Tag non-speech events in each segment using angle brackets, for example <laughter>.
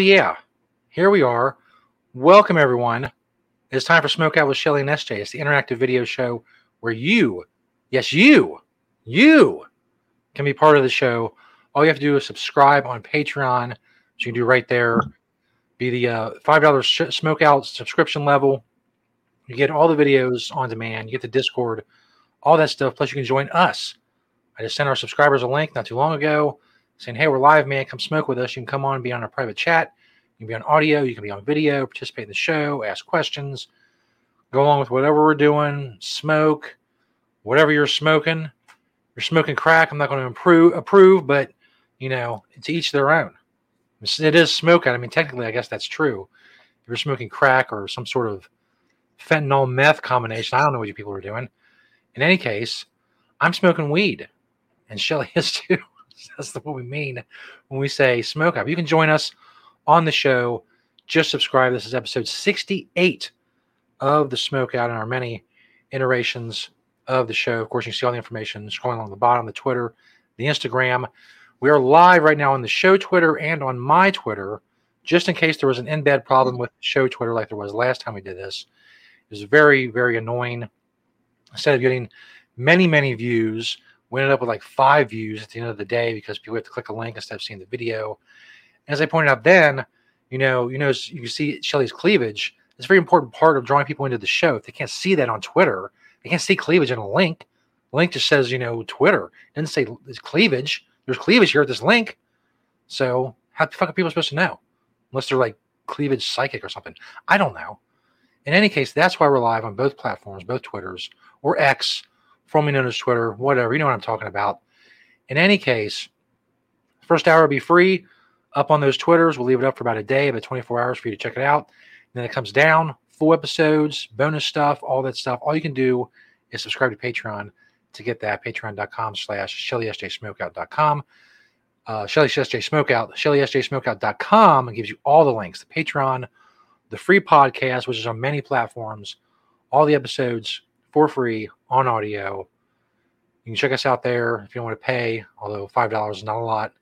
Hell yeah. Here we are. Welcome, everyone. It's time for Smoke Out with Shelly and SJ. It's the interactive video show where you, yes, you, you can be part of the show. All you have to do is subscribe on Patreon, which you can do right there. Be the uh, $5 sh- Smoke Out subscription level. You get all the videos on demand. You get the Discord, all that stuff. Plus, you can join us. I just sent our subscribers a link not too long ago saying, hey, we're live, man. Come smoke with us. You can come on and be on our private chat. You can be on audio. You can be on video, participate in the show, ask questions, go along with whatever we're doing, smoke, whatever you're smoking. You're smoking crack. I'm not going to improve, approve, but, you know, it's each their own. It is smoke out. I mean, technically, I guess that's true. If you're smoking crack or some sort of fentanyl meth combination, I don't know what you people are doing. In any case, I'm smoking weed, and Shelly <laughs> is too. <laughs> That's what we mean when we say smoke up. You can join us on the show. Just subscribe. This is episode 68 of the Smoke Out and our many iterations of the show. Of course, you can see all the information scrolling along the bottom, the Twitter, the Instagram. We are live right now on the show Twitter and on my Twitter, just in case there was an embed problem with show Twitter like there was last time we did this. It was very, very annoying. Instead of getting many, many views, we ended up with like five views at the end of the day because people have to click a link instead of seeing the video. As I pointed out then, you know, you know, you see Shelly's cleavage. It's a very important part of drawing people into the show. If they can't see that on Twitter, they can't see cleavage in a link. The link just says, you know, Twitter. It doesn't say it's cleavage. There's cleavage here at this link. So how the fuck are people supposed to know? Unless they're like cleavage psychic or something. I don't know. In any case, that's why we're live on both platforms, both Twitters or X formerly known as Twitter, whatever. You know what I'm talking about. In any case, first hour will be free up on those Twitters. We'll leave it up for about a day, about 24 hours for you to check it out. And then it comes down, full episodes, bonus stuff, all that stuff. All you can do is subscribe to Patreon to get that. Patreon.com slash ShellySJSmokeout.com. Uh, Shelly SJ Smokeout, ShellySJSmokeout.com gives you all the links, the Patreon, the free podcast, which is on many platforms, all the episodes for free on audio. You can check us out there if you don't want to pay, although $5 is not a lot.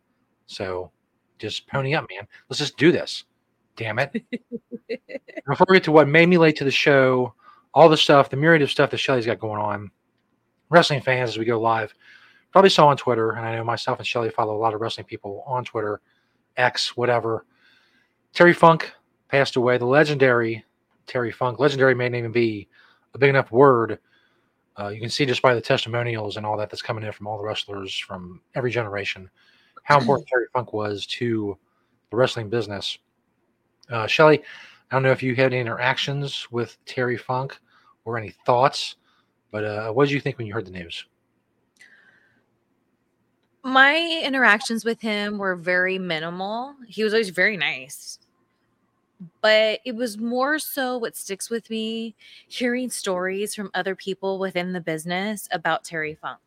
So just pony up, man. Let's just do this. Damn it. <laughs> Before we get to what made me late to the show, all the stuff, the myriad of stuff that Shelly's got going on, wrestling fans as we go live, probably saw on Twitter, and I know myself and Shelly follow a lot of wrestling people on Twitter, X, whatever. Terry Funk passed away, the legendary Terry Funk. Legendary may not even be a big enough word. Uh, you can see just by the testimonials and all that that's coming in from all the wrestlers from every generation how <clears throat> important Terry Funk was to the wrestling business. Uh, Shelly, I don't know if you had any interactions with Terry Funk or any thoughts, but uh, what did you think when you heard the news? My interactions with him were very minimal. He was always very nice but it was more so what sticks with me hearing stories from other people within the business about Terry Funk.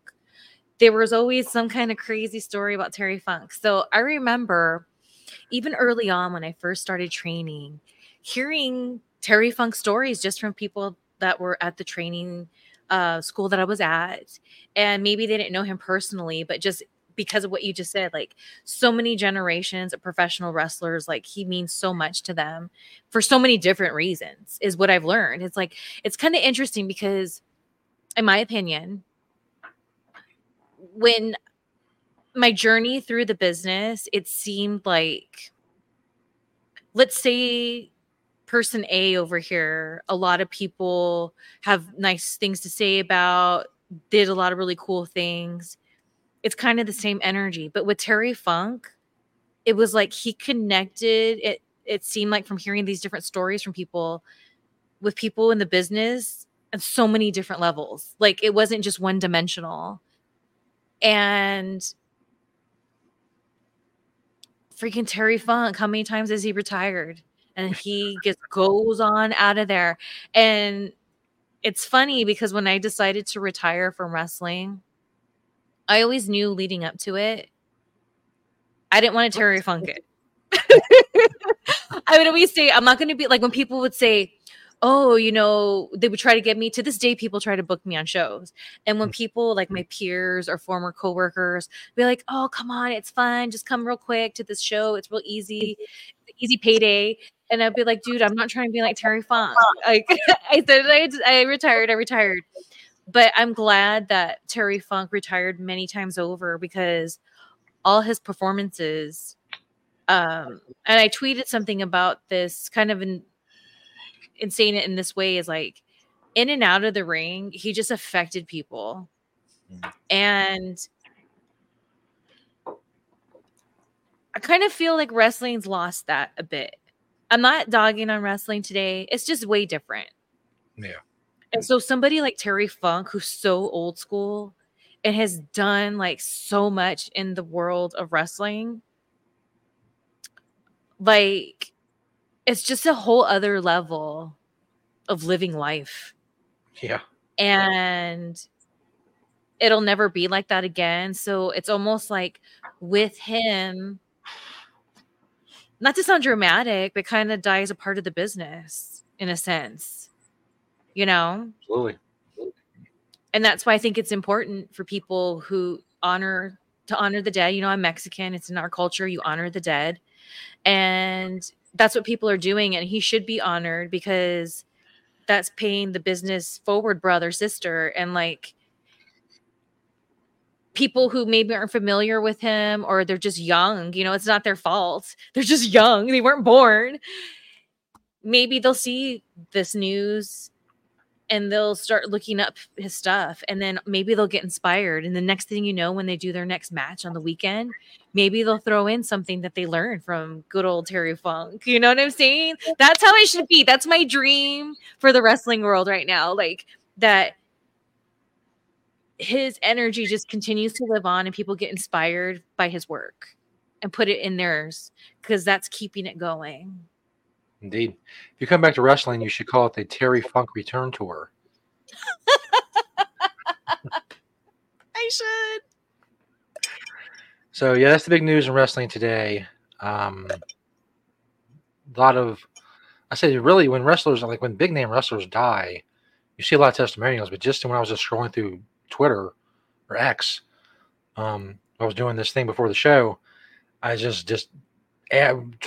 There was always some kind of crazy story about Terry Funk. So I remember even early on when I first started training, hearing Terry Funk stories just from people that were at the training uh, school that I was at. And maybe they didn't know him personally, but just because of what you just said like so many generations of professional wrestlers like he means so much to them for so many different reasons is what i've learned. It's like it's kind of interesting because in my opinion when my journey through the business it seemed like let's say person a over here a lot of people have nice things to say about did a lot of really cool things it's kind of the same energy. But with Terry Funk, it was like he connected it it seemed like from hearing these different stories from people with people in the business and so many different levels. Like it wasn't just one dimensional. And freaking Terry Funk, how many times has he retired? And he just goes on out of there. And it's funny because when I decided to retire from wrestling, I always knew leading up to it, I didn't want to Terry Funk it. <laughs> I would always say, I'm not going to be like when people would say, oh, you know, they would try to get me to this day, people try to book me on shows. And when mm. people like my peers or former coworkers be like, oh, come on, it's fun. Just come real quick to this show. It's real easy, mm-hmm. easy payday. And I'd be like, dude, I'm not trying to be like Terry Funk. <laughs> Like <laughs> I said, I, I retired, I retired. But I'm glad that Terry Funk retired many times over because all his performances um and i tweeted something about this kind of in and saying it in this way is like in and out of the ring, he just affected people. Mm. And I kind of feel like wrestling's lost that a bit. I'm not dogging on wrestling today. It's just way different. Yeah. And so somebody like Terry Funk, who's so old school and has done like so much in the world of wrestling, like it's just a whole other level of living life. Yeah. And it'll never be like that again. So it's almost like with him, not to sound dramatic, but kind of die as a part of the business in a sense, you know? Absolutely. And that's why I think it's important for people who honor to honor the dead. You know, I'm Mexican, it's in our culture, you honor the dead. And that's what people are doing and he should be honored because that's paying the business forward brother sister and like people who maybe aren't familiar with him or they're just young you know it's not their fault <laughs> they're just young they weren't born maybe they'll see this news and they'll start looking up his stuff and then maybe they'll get inspired and the next thing you know when they do their next match on the weekend maybe they'll throw in something that they learned from good old terry funk you know what i'm saying? That's how it should be. That's my dream for the wrestling world right now like that his energy just continues to live on and people get inspired by his work and put it in theirs because that's keeping it going Indeed. If you come back to wrestling, you should call it the Terry Funk Return Tour. <laughs> I should. So yeah, that's the big news in wrestling today. Um, a lot of, I say, really, when wrestlers like when big name wrestlers die, you see a lot of testimonials. But just when I was just scrolling through Twitter or X, um, I was doing this thing before the show. I just just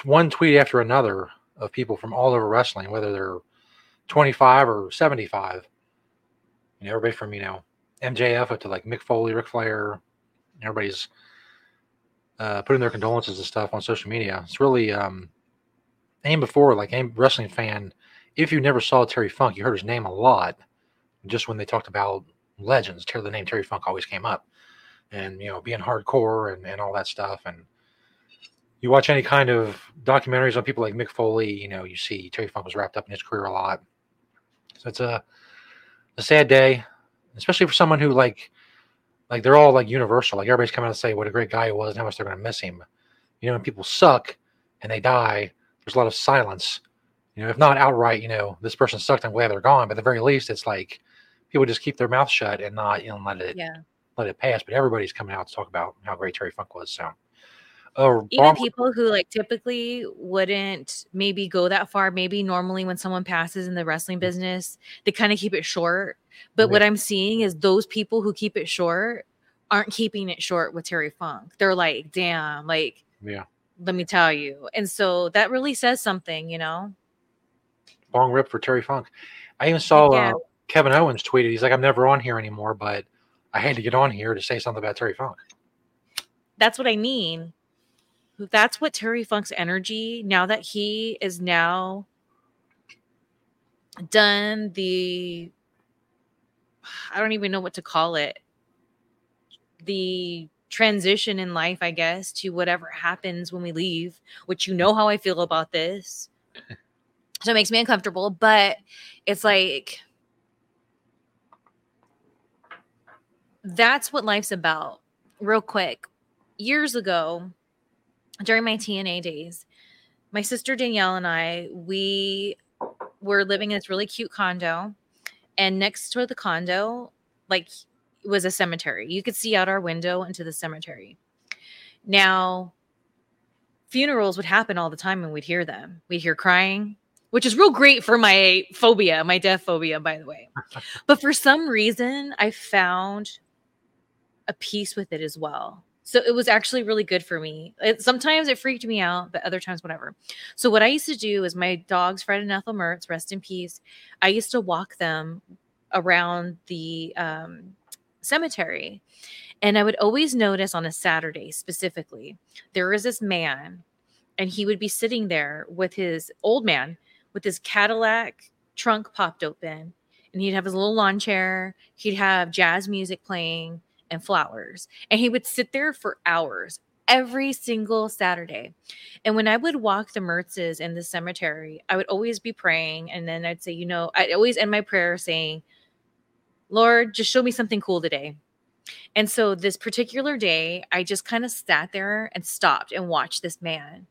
one tweet after another of people from all over wrestling, whether they're 25 or 75. You know, everybody from, you know, MJF up to like Mick Foley, Ric Flair, everybody's uh, putting their condolences and stuff on social media. It's really, um, and before, like, a wrestling fan, if you never saw Terry Funk, you heard his name a lot. Just when they talked about legends, Terry the name Terry Funk always came up. And, you know, being hardcore and, and all that stuff. And, you watch any kind of documentaries on people like Mick Foley, you know, you see Terry Funk was wrapped up in his career a lot. So it's a a sad day, especially for someone who like like they're all like universal. Like everybody's coming out to say what a great guy he was and how much they're gonna miss him. You know, when people suck and they die, there's a lot of silence. You know, if not outright, you know, this person sucked and glad they're gone, but at the very least it's like people just keep their mouth shut and not, you know, let it yeah. let it pass. But everybody's coming out to talk about how great Terry Funk was. So or even people who like typically wouldn't maybe go that far maybe normally when someone passes in the wrestling mm. business they kind of keep it short. But what i'm seeing is those people who keep it short aren't keeping it short with terry funk. They're like damn like yeah. let me tell you. And so that really says something you know? Long rip for terry funk. I even saw yeah. uh, kevin owens tweeted he's like i'm never on here anymore but i had to get on here to say something about terry funk. That's what i mean that's what Terry Funk's energy now that he is now done the I don't even know what to call it. The transition in life, I guess, to whatever happens when we leave, which you know how I feel about this. <laughs> so it makes me uncomfortable, but it's like that's what life's about. Real quick, years ago, during my TNA days, my sister Danielle and I, we were living in this really cute condo. And next to the condo, like, was a cemetery. You could see out our window into the cemetery. Now, funerals would happen all the time and we'd hear them. We'd hear crying, which is real great for my phobia, my death phobia, by the way. <laughs> but for some reason, I found a peace with it as well. So it was actually really good for me. It, sometimes it freaked me out, but other times, whatever. So what I used to do is my dogs, Fred and Ethel Mertz, rest in peace. I used to walk them around the um, cemetery. And I would always notice on a Saturday specifically, there was this man, and he would be sitting there with his old man with his Cadillac trunk popped open, and he'd have his little lawn chair. He'd have jazz music playing and flowers. And he would sit there for hours every single Saturday. And when I would walk the Mertzes in the cemetery, I would always be praying. And then I'd say, you know, I'd always end my prayer saying, Lord, just show me something cool today. And so this particular day, I just kind of sat there and stopped and watched this man.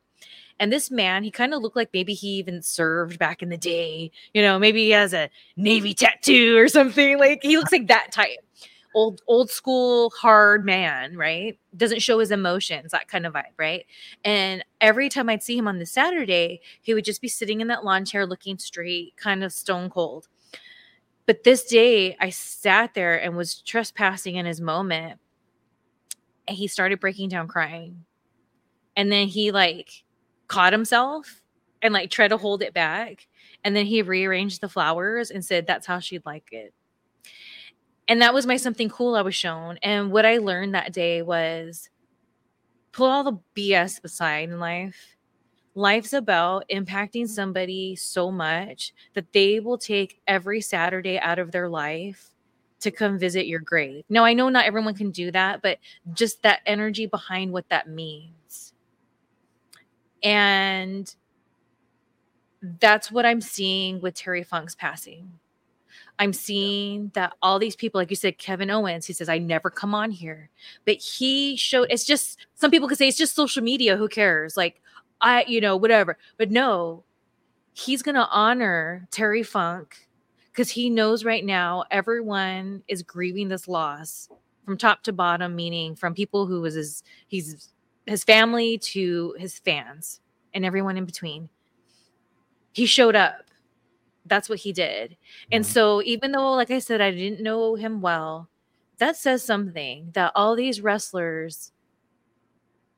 And this man, he kind of looked like maybe he even served back in the day. You know, maybe he has a Navy tattoo or something. Like he looks like that type old old school hard man, right? Doesn't show his emotions, that kind of vibe, right? And every time I'd see him on the Saturday, he would just be sitting in that lawn chair looking straight, kind of stone cold. But this day, I sat there and was trespassing in his moment. And he started breaking down crying. And then he like caught himself and like tried to hold it back. And then he rearranged the flowers and said, That's how she'd like it and that was my something cool I was shown. And what I learned that day was put all the BS aside in life. Life's about impacting somebody so much that they will take every Saturday out of their life to come visit your grave. Now, I know not everyone can do that, but just that energy behind what that means. And that's what I'm seeing with Terry Funk's passing I'm seeing that all these people, like you said, Kevin Owens, he says, I never come on here. But he showed it's just some people could say it's just social media. Who cares? Like, I, you know, whatever. But no, he's going to honor Terry Funk because he knows right now everyone is grieving this loss from top to bottom, meaning from people who was his, he's his family to his fans and everyone in between. He showed up that's what he did. And mm-hmm. so even though like I said I didn't know him well, that says something that all these wrestlers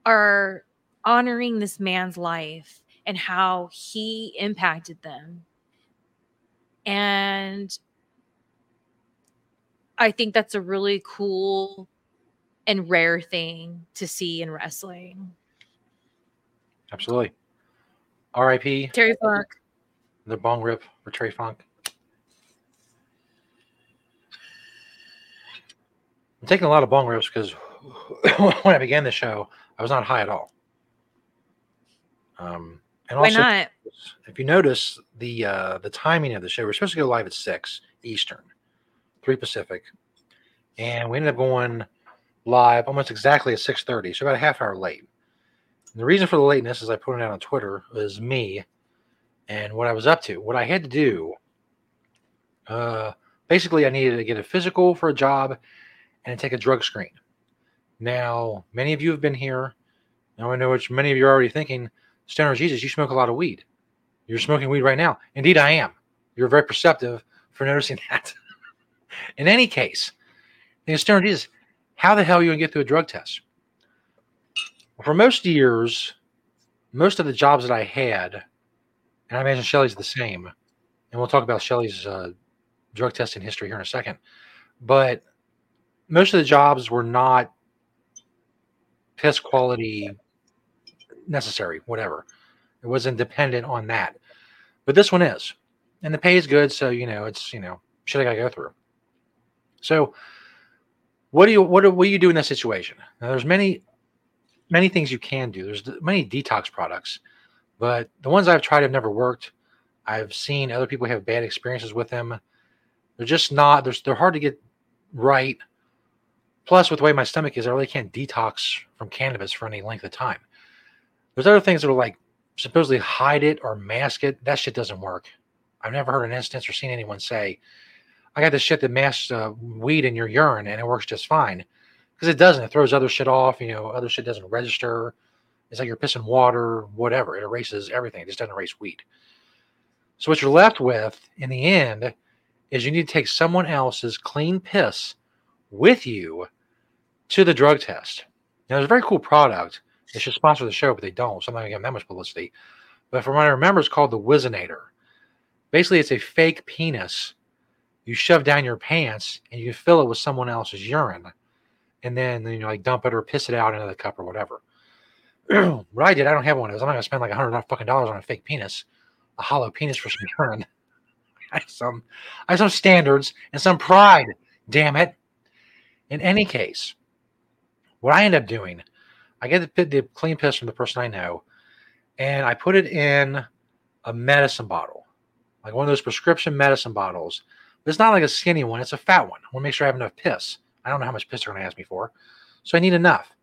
are honoring this man's life and how he impacted them. And I think that's a really cool and rare thing to see in wrestling. Absolutely. R.I.P. Terry Funk the bong rip for Terry Funk. I'm taking a lot of bong rips because <laughs> when I began the show, I was not high at all. Um, and Why not? If you notice the uh, the timing of the show, we're supposed to go live at six Eastern, three Pacific, and we ended up going live almost exactly at six thirty, so about a half hour late. And the reason for the lateness, as I put it out on Twitter, was me and what I was up to. What I had to do, uh, basically, I needed to get a physical for a job and take a drug screen. Now, many of you have been here. Now I know which many of you are already thinking, Stoner Jesus, you smoke a lot of weed. You're smoking weed right now. Indeed, I am. You're very perceptive for noticing <laughs> that. In any case, the Stoner Jesus, how the hell are you going to get through a drug test? For most years, most of the jobs that I had and I imagine Shelly's the same. And we'll talk about Shelly's uh, drug testing history here in a second. But most of the jobs were not test quality necessary, whatever. It wasn't dependent on that. But this one is. And the pay is good, so you know, it's you know, shit I gotta go through. So what do you what do, what do you do in that situation? Now there's many many things you can do. There's many detox products but the ones I've tried have never worked. I've seen other people have bad experiences with them. They're just not. They're they're hard to get right. Plus, with the way my stomach is, I really can't detox from cannabis for any length of time. There's other things that are like supposedly hide it or mask it. That shit doesn't work. I've never heard an instance or seen anyone say, "I got this shit that masks uh, weed in your urine and it works just fine," because it doesn't. It throws other shit off. You know, other shit doesn't register. It's like you're pissing water, whatever. It erases everything. It just doesn't erase weed. So what you're left with in the end is you need to take someone else's clean piss with you to the drug test. Now, it's a very cool product. They should sponsor the show, but they don't. So I'm not them that much publicity. But from what I remember, it's called the Whizzinator. Basically, it's a fake penis you shove down your pants and you fill it with someone else's urine. And then you know, like dump it or piss it out into the cup or whatever. <clears throat> what I did, I don't have one of those. I'm not to spend like a hundred fucking dollars on a fake penis, a hollow penis for some urine. <laughs> I have some, I have some standards and some pride. Damn it. In any case, what I end up doing, I get the, the clean piss from the person I know, and I put it in a medicine bottle, like one of those prescription medicine bottles. But it's not like a skinny one; it's a fat one. I want to make sure I have enough piss. I don't know how much piss they're to ask me for, so I need enough.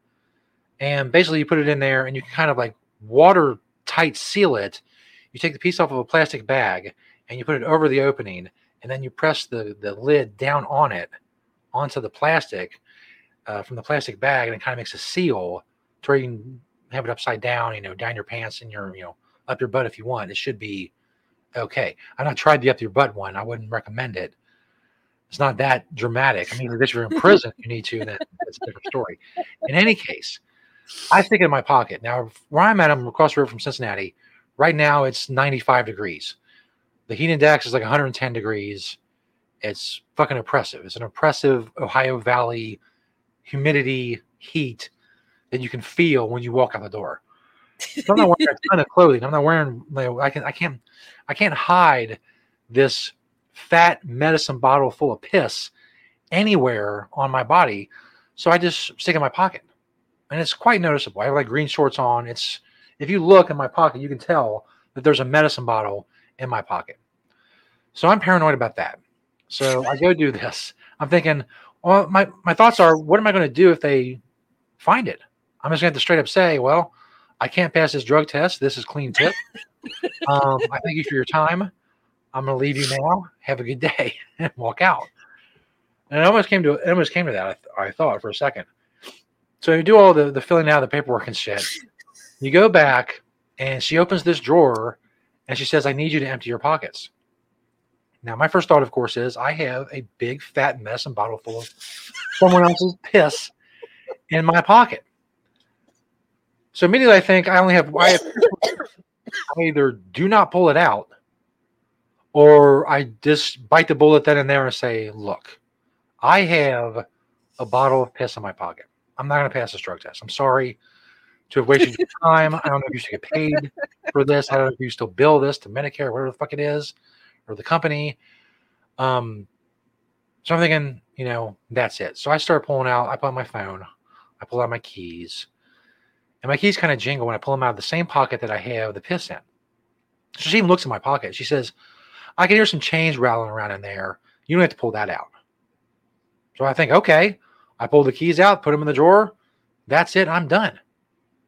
And basically, you put it in there, and you kind of like watertight seal it. You take the piece off of a plastic bag, and you put it over the opening, and then you press the the lid down on it onto the plastic uh, from the plastic bag, and it kind of makes a seal to where you can have it upside down, you know, down your pants and your, you know, up your butt if you want. It should be okay. I've not tried the up your butt one. I wouldn't recommend it. It's not that dramatic. I mean, if you're in prison, you need to, then that's a different story. In any case, I stick it in my pocket. Now, where I'm at, I'm across the river from Cincinnati. Right now, it's 95 degrees. The heat index is like 110 degrees. It's fucking oppressive. It's an oppressive Ohio Valley humidity, heat that you can feel when you walk out the door. So I'm not wearing a ton of clothing. I'm not wearing. I can. I can't. I can't hide this fat medicine bottle full of piss anywhere on my body. So I just stick it in my pocket, and it's quite noticeable. I have like green shorts on. It's if you look in my pocket, you can tell that there's a medicine bottle in my pocket. So I'm paranoid about that. So I go do this. I'm thinking, well, my, my thoughts are, what am I going to do if they find it? I'm just going to have to straight up say, well, I can't pass this drug test. This is clean tip. um, I thank you for your time. I'm going to leave you now. Have a good day <laughs> and walk out. And it almost came to it almost came to that. I, th- I thought for a second. So you do all the, the filling out of the paperwork and shit. You go back and she opens this drawer and she says, I need you to empty your pockets. Now, my first thought, of course, is I have a big fat medicine bottle full of someone else's <laughs> piss in my pocket. So immediately I think I only have, I, have, I either do not pull it out or I just bite the bullet then and there and say, look, I have a bottle of piss in my pocket. I'm not going to pass this drug test. I'm sorry to have wasted your <laughs> time. I don't know if you should get paid for this. I don't know if you still bill this to Medicare, whatever the fuck it is, or the company. Um, so I'm thinking, you know, that's it. So I start pulling out, I pull out my phone, I pull out my keys, and my keys kind of jingle when I pull them out of the same pocket that I have the piss in. So she even looks in my pocket. She says, I can hear some chains rattling around in there. You don't have to pull that out. So I think, okay. I pull the keys out, put them in the drawer. That's it. I'm done.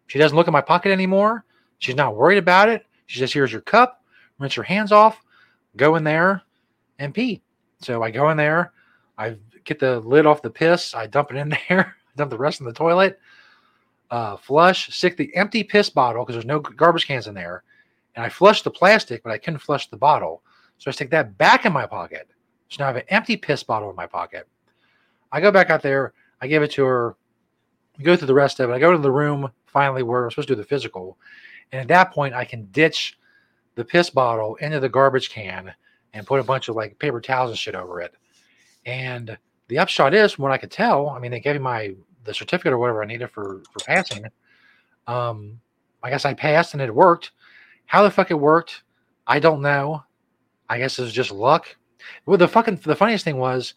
She doesn't look at my pocket anymore. She's not worried about it. She says, here's your cup. Rinse your hands off. Go in there and pee. So I go in there. I get the lid off the piss. I dump it in <laughs> there. dump the rest in the toilet uh, flush, stick the empty piss bottle because there's no garbage cans in there, and I flush the plastic, but I couldn't flush the bottle. So I stick that back in my pocket. So now I have an empty piss bottle in my pocket. I go back out there. I give it to her. We go through the rest of it. I go to the room finally where I'm supposed to do the physical. And at that point, I can ditch the piss bottle into the garbage can and put a bunch of like paper towels and shit over it. And the upshot is, what I could tell, I mean, they gave me my the certificate or whatever I needed for for passing. Um, I guess I passed and it worked. How the fuck it worked, I don't know. I guess it was just luck. Well, the fucking the funniest thing was,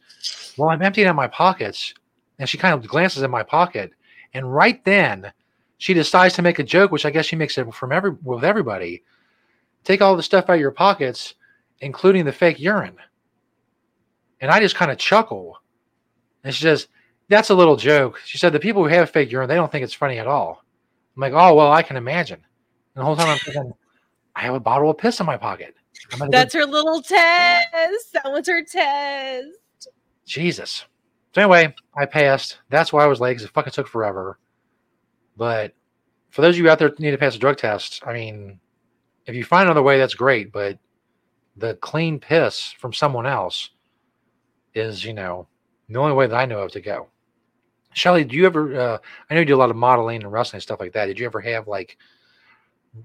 while I'm emptying out my pockets, and she kind of glances in my pocket, and right then she decides to make a joke, which I guess she makes it from every with everybody. Take all the stuff out of your pockets, including the fake urine. And I just kind of chuckle. And she says, that's a little joke. She said the people who have fake urine, they don't think it's funny at all. I'm like, oh well, I can imagine. And the whole time I'm thinking, I have a bottle of piss in my pocket. That's her little test. That was her test. Jesus. So anyway, I passed. That's why I was late because it fucking took forever. But for those of you out there need to pass a drug test, I mean, if you find another way, that's great. But the clean piss from someone else is, you know, the only way that I know of to go. Shelly, do you ever? Uh, I know you do a lot of modeling and wrestling and stuff like that. Did you ever have like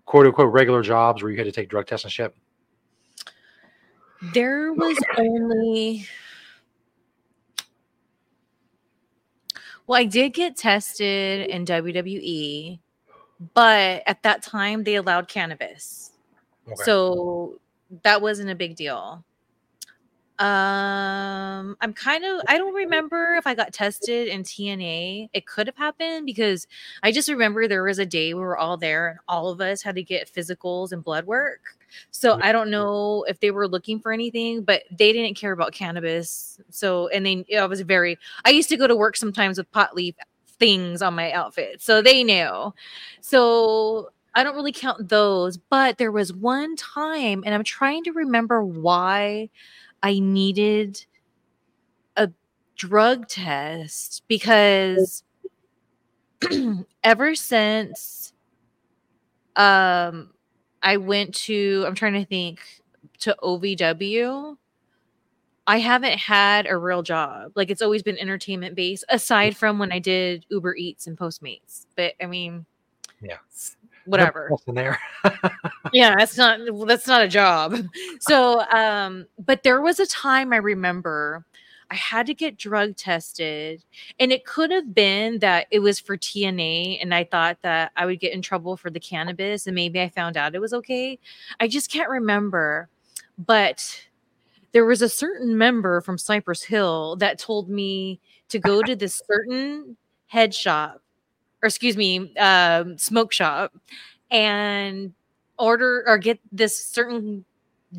quote unquote regular jobs where you had to take drug tests and shit? There was only. Well, I did get tested in WWE, but at that time they allowed cannabis. Okay. So that wasn't a big deal. Um, I'm kind of I don't remember if I got tested in TNA. It could have happened because I just remember there was a day we were all there and all of us had to get physicals and blood work. So I don't know if they were looking for anything, but they didn't care about cannabis. So and then I was very I used to go to work sometimes with pot leaf things on my outfit. So they knew. So I don't really count those, but there was one time, and I'm trying to remember why I needed a drug test because <clears throat> ever since um I went to I'm trying to think to OVW I haven't had a real job. Like it's always been entertainment based aside from when I did Uber Eats and Postmates. But I mean Yeah. whatever there. <laughs> yeah that's not that's not a job so um but there was a time i remember i had to get drug tested and it could have been that it was for tna and i thought that i would get in trouble for the cannabis and maybe i found out it was okay i just can't remember but there was a certain member from cypress hill that told me to go to this certain head shop or excuse me um, smoke shop and order or get this certain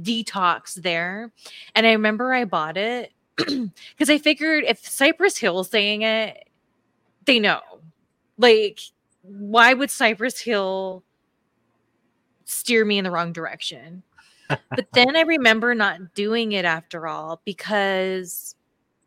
detox there. And I remember I bought it <clears throat> because I figured if Cypress Hill saying it, they know. Like, why would Cypress Hill steer me in the wrong direction? <laughs> but then I remember not doing it after all because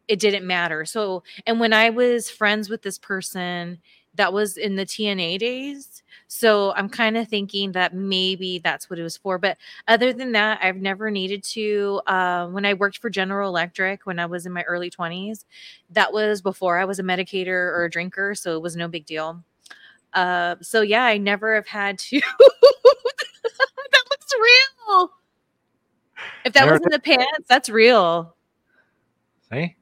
it didn't matter. So, and when I was friends with this person, that was in the TNA days. So I'm kind of thinking that maybe that's what it was for. But other than that, I've never needed to. Uh, when I worked for General Electric when I was in my early 20s, that was before I was a medicator or a drinker. So it was no big deal. Uh, so yeah, I never have had to. <laughs> that looks real. If that There was in the pants, that's real. See?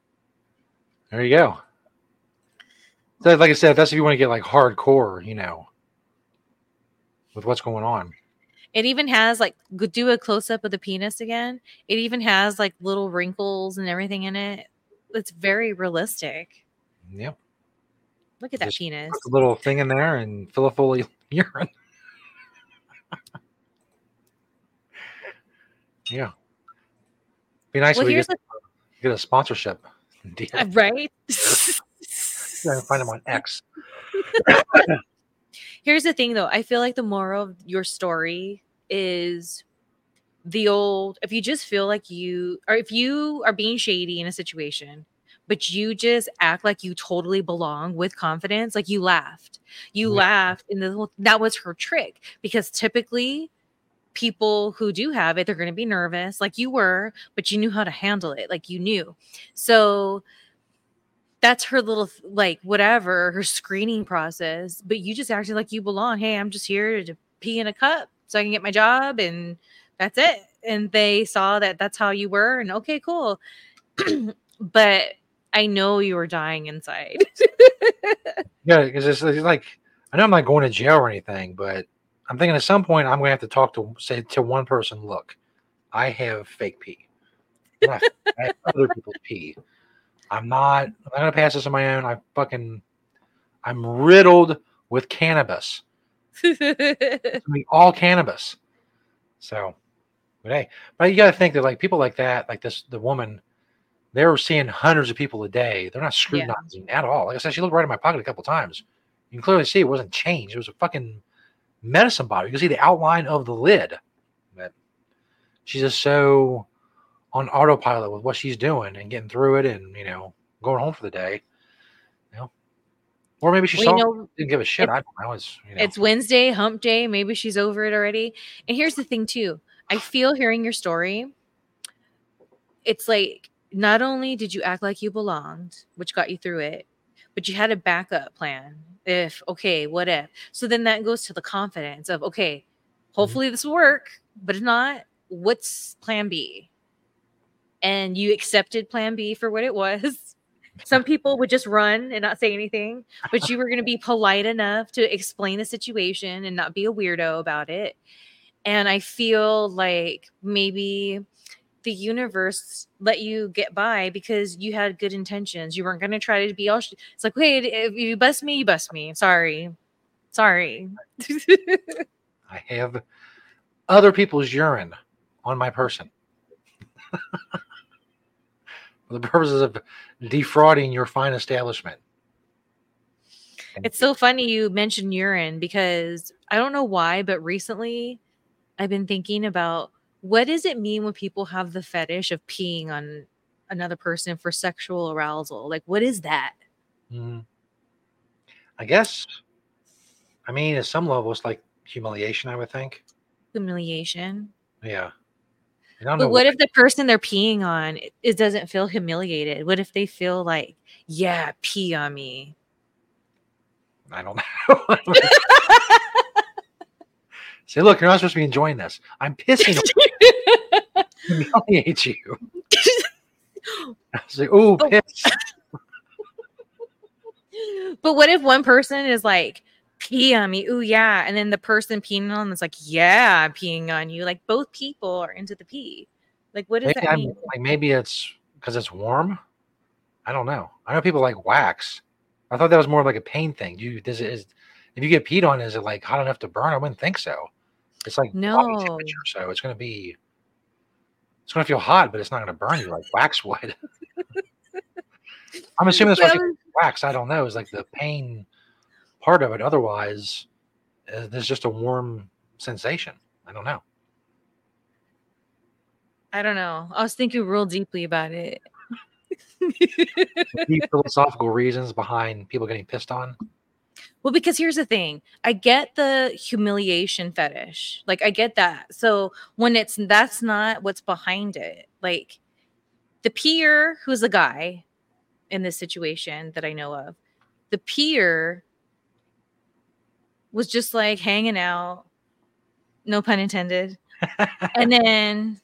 There you go. So, like I said, that's if you want to get like hardcore, you know, with what's going on. It even has like do a close up of the penis again. It even has like little wrinkles and everything in it. It's very realistic. Yep. Look at that Just penis. A little thing in there and fill it full of urine. yeah. Be nice Well, if we get, get a sponsorship <laughs> deal. the, <laughs> right. Find them on X. <laughs> here's the thing though. I feel like the moral of your story is the old if you just feel like you or if you are being shady in a situation but you just act like you totally belong with confidence like you laughed you Yeah. laughed and the, whole- that was her trick because typically people who do have it they're going to be nervous like you were but you knew how to handle it like you knew so that's her little like whatever her screening process but you just acted like you belong hey i'm just here to pee in a cup so i can get my job and that's it and they saw that that's how you were and okay cool <clears throat> but i know you were dying inside <laughs> Yeah, because it's, it's like I know I'm not going to jail or anything, but I'm thinking at some point I'm going to have to talk to say to one person, look, I have fake pee. I <laughs> have other people's pee. I'm not. I'm not going to pass this on my own. I fucking. I'm riddled with cannabis. <laughs> It's gonna all cannabis. So, but hey, but you got to think that like people like that, like this, the woman, they're seeing hundreds of people a day. They're not scrutinizing at all. Like I said, she looked right in my pocket a couple times. You can clearly see it wasn't changed. It was a fucking medicine bottle. You can see the outline of the lid. But she's just so on autopilot with what she's doing and getting through it, and you know, going home for the day. You know, or maybe she Well, saw know, didn't give a shit. I don't know. It's you know, it's wednesday hump day maybe she's over it already and here's the thing too i feel hearing your story it's like not only did you act like you belonged, which got you through it, but you had a backup plan. If okay, what if? So then that goes to the confidence of okay, Mm-hmm. hopefully this will work, but if not, what's plan B? And you accepted plan B for what it was. Some people would just run and not say anything, but you were going to be polite enough to explain the situation and not be a weirdo about it. And I feel like maybe the universe let you get by because you had good intentions. You weren't going to try to be all. Sh- it's like, wait, if you bust me, you bust me. Sorry, sorry. <laughs> I have other people's urine on my person. <laughs> For the purposes of defrauding your fine establishment. It's so funny you mentioned urine because I don't know why, but recently I've been thinking about what does it mean when people have the fetish of peeing on another person for sexual arousal? Like, what is that? Mm. I guess, I mean, at some level, it's like humiliation, I would think. Humiliation. Yeah. I But what if the person they're peeing on it, doesn't feel humiliated? What if they feel like, yeah, pee on me? I don't <laughs> know. Say, look, you're not supposed to be enjoying this. I'm pissing on <laughs> you. humiliate you. <laughs> Say, oh, piss. but what if one person is like, pee on me? Ooh, yeah. And then the person peeing on them is like, yeah, I'm peeing on you. Like both people are into the pee. Like, what does Maybe, that I'm, mean? like maybe it's because it's warm. I don't know. I know people like wax. I thought that was more like a pain thing. Do you does it is if you get peed on, is it like hot enough to burn? I wouldn't think so. It's like No. temperature, so it's gonna be it's gonna feel hot, but it's not gonna burn you like wax would. <laughs> I'm assuming <laughs> that's Well, they wax. I don't know. Is like the pain part of it. Otherwise, uh, there's just a warm sensation. I don't know. I don't know. I was thinking real deeply about it. Philosophical reasons behind people getting pissed on. Well, because here's the thing. I get the humiliation fetish. Like I get that. So when it's that's not what's behind it. Like the peer who's a guy in this situation that I know of, the peer was just like hanging out, no pun intended. <laughs> and then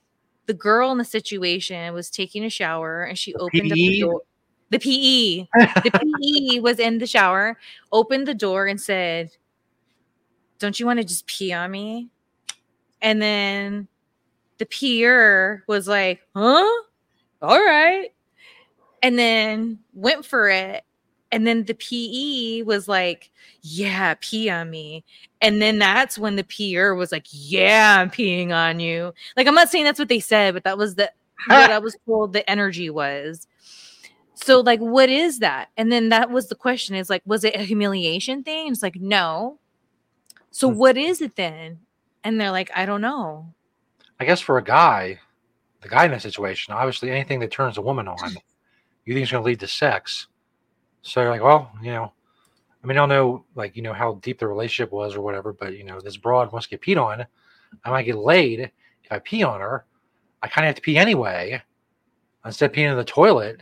the girl in the situation was taking a shower and she opened up the door. The PE the PE was in the shower, opened the door and said, Don't you want to just pee on me? And then the peer was like, Huh? All right. And then went for it. And then the PE was like, Yeah, pee on me. And then that's when the peer was like, Yeah, I'm peeing on you. Like, I'm not saying that's what they said, but that was the what <laughs> I was told the energy was. So, like, what is that? And then that was the question is like, was it a humiliation thing? And it's like, no. So, Hmm. what is it then? And they're like, I don't know. I guess for a guy, the guy in that situation, obviously anything that turns a woman on, <sighs> you think is going to lead to sex. So you're like, well, you know, I mean, I don't know, like, you know, how deep the relationship was or whatever, but, you know, this broad wants to get peed on. I might get laid if I pee on her. I kind of have to pee anyway. Instead of peeing in the toilet,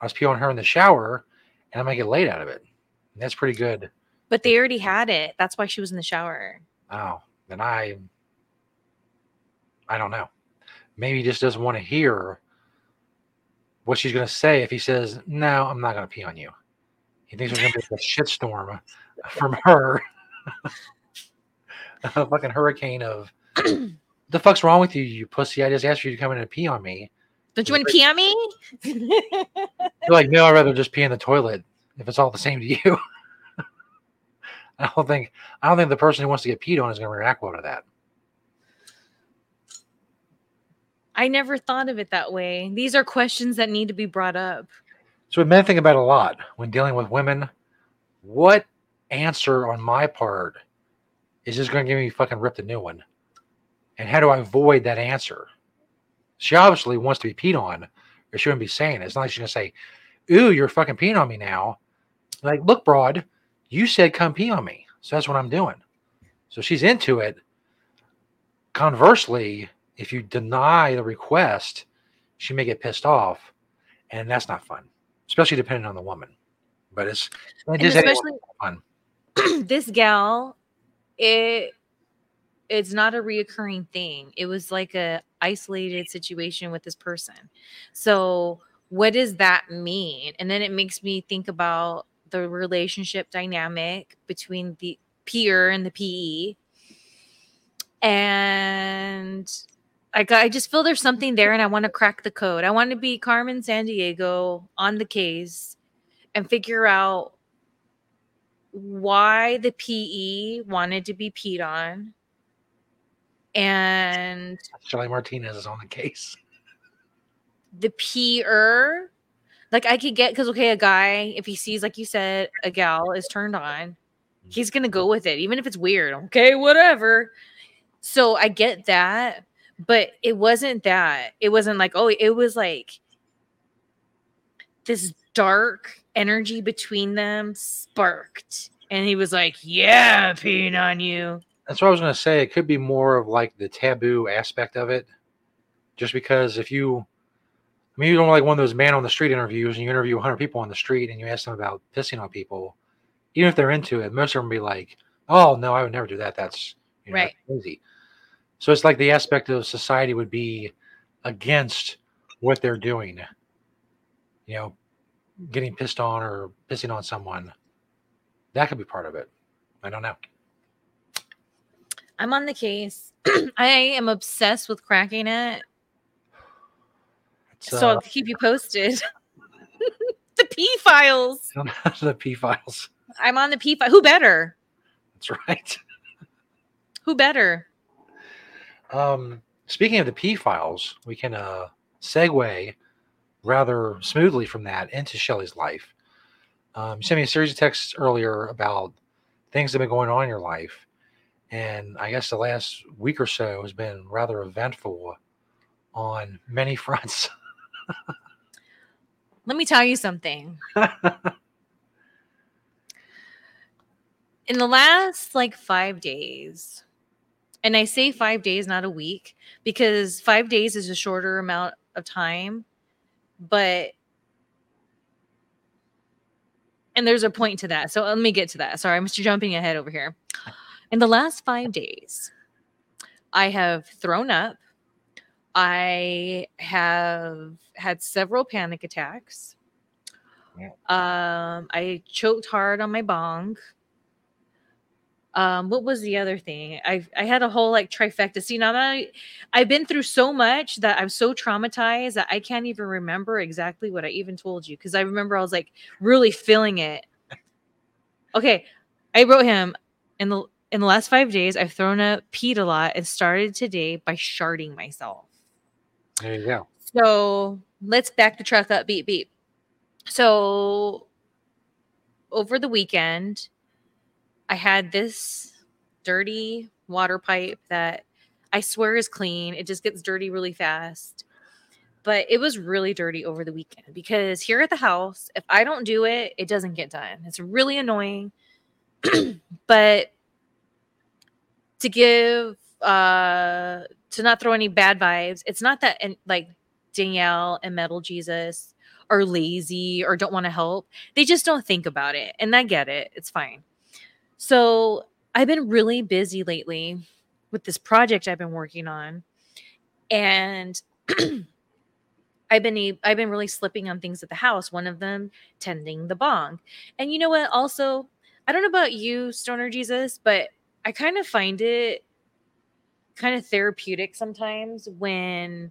I was peeing on her in the shower and I might get laid out of it. And that's pretty good. But they already had it. That's why she was in the shower. Oh, then I, I don't know. Maybe he just doesn't want to hear what she's going to say if he says, "No, I'm not going to pee on you." He thinks there's going to be a shitstorm uh, from her, <laughs> a fucking hurricane of, <clears throat> "The fuck's wrong with you, you pussy? I just asked you to come in and pee on me." Don't you want to pee on me? <laughs> You're like, "No, I'd rather just pee in the toilet if it's all the same to you." <laughs> I don't think I don't think the person who wants to get peed on is going to react well to that. I never thought of it that way. These are questions that need to be brought up. So men think about a lot when dealing with women. What answer on my part is just going to give me fucking ripped a new one? And how do I avoid that answer? She obviously wants to be peed on, or she wouldn't be saying it. It's not like she's going to say, Ooh, you're fucking peeing on me now. Like, look, broad, you said come pee on me. So that's what I'm doing. So she's into it. Conversely, if you deny the request, she may get pissed off, and that's not fun, especially depending on the woman. But it's it especially fun. <clears throat> this gal, it it's not a reoccurring thing. It was like a isolated situation with this person. So what does that mean? And then it makes me think about the relationship dynamic between the peer and the PE. And I got, I just feel there's something there and I want to crack the code. I want to be Carmen Sandiego on the case and figure out why the PE wanted to be peed on. And Shelly Martinez is on the case. the peer, like I could get because okay, a guy, if he sees, like you said, a gal is turned on, he's gonna go mm-hmm. with it, even if it's weird. Okay, whatever. So I get that, but it wasn't that. It wasn't like, oh, it was like this dark energy between them sparked. And he was like, Yeah, peeing on you. That's what I was going to say. It could be more of like the taboo aspect of it, just because if you, I mean, you don't like one of those man on the street interviews, and you interview 100 people on the street, and you ask them about pissing on people, even if they're into it, most of them be like, "Oh no, I would never do that. That's you know, Right. crazy." So it's like the aspect of society would be against what they're doing. You know, getting pissed on or pissing on someone. That could be part of it. I don't know. I'm on the case. <clears throat> I am obsessed with cracking it. It's, so uh, I'll keep you posted. <laughs> the P files. <laughs> the P files. I'm on the P file. Who better? That's right. <laughs> Who better? Um, speaking of the P files, we can uh, segue rather smoothly from that into Shelly's life. Um, you sent me a series of texts earlier about things that have been going on in your life. And I guess the last week or so has been rather eventful on many <laughs> fronts. Let me tell you something. <laughs> In the last like five days, and I say five days, not a week, because five days is a shorter amount of time, but and there's a point to that. So let me get to that. Sorry, I'm just jumping ahead over here. In the last five days, I have thrown up. I have had several panic attacks. Um, I choked hard on my bong. Um, what was the other thing? I I had a whole like trifecta. See, now that I, I've been through so much that I'm so traumatized that I can't even remember exactly what I even told you because I remember I was like really feeling it. Okay, I wrote him in the in the last five days. I've thrown up, peed a lot, and started today by sharding myself. there you go. So let's back the truck up, beep beep. So over the weekend, I had this dirty water pipe that I swear is clean. It just gets dirty really fast. But it was really dirty over the weekend because here at the house, if I don't do it, it doesn't get done. It's really annoying. <clears throat> but to give uh to not throw any bad vibes, it's not that and like Danielle and Metal Jesus are lazy or don't want to help. They just don't think about it. And I get it. It's fine. So I've been really busy lately with this project I've been working on. And <clears throat> I've been I've been really slipping on things at the house. One of them tending the bong. And you know what? Also, I don't know about you, Stoner Jesus, but I kind of find it kind of therapeutic sometimes when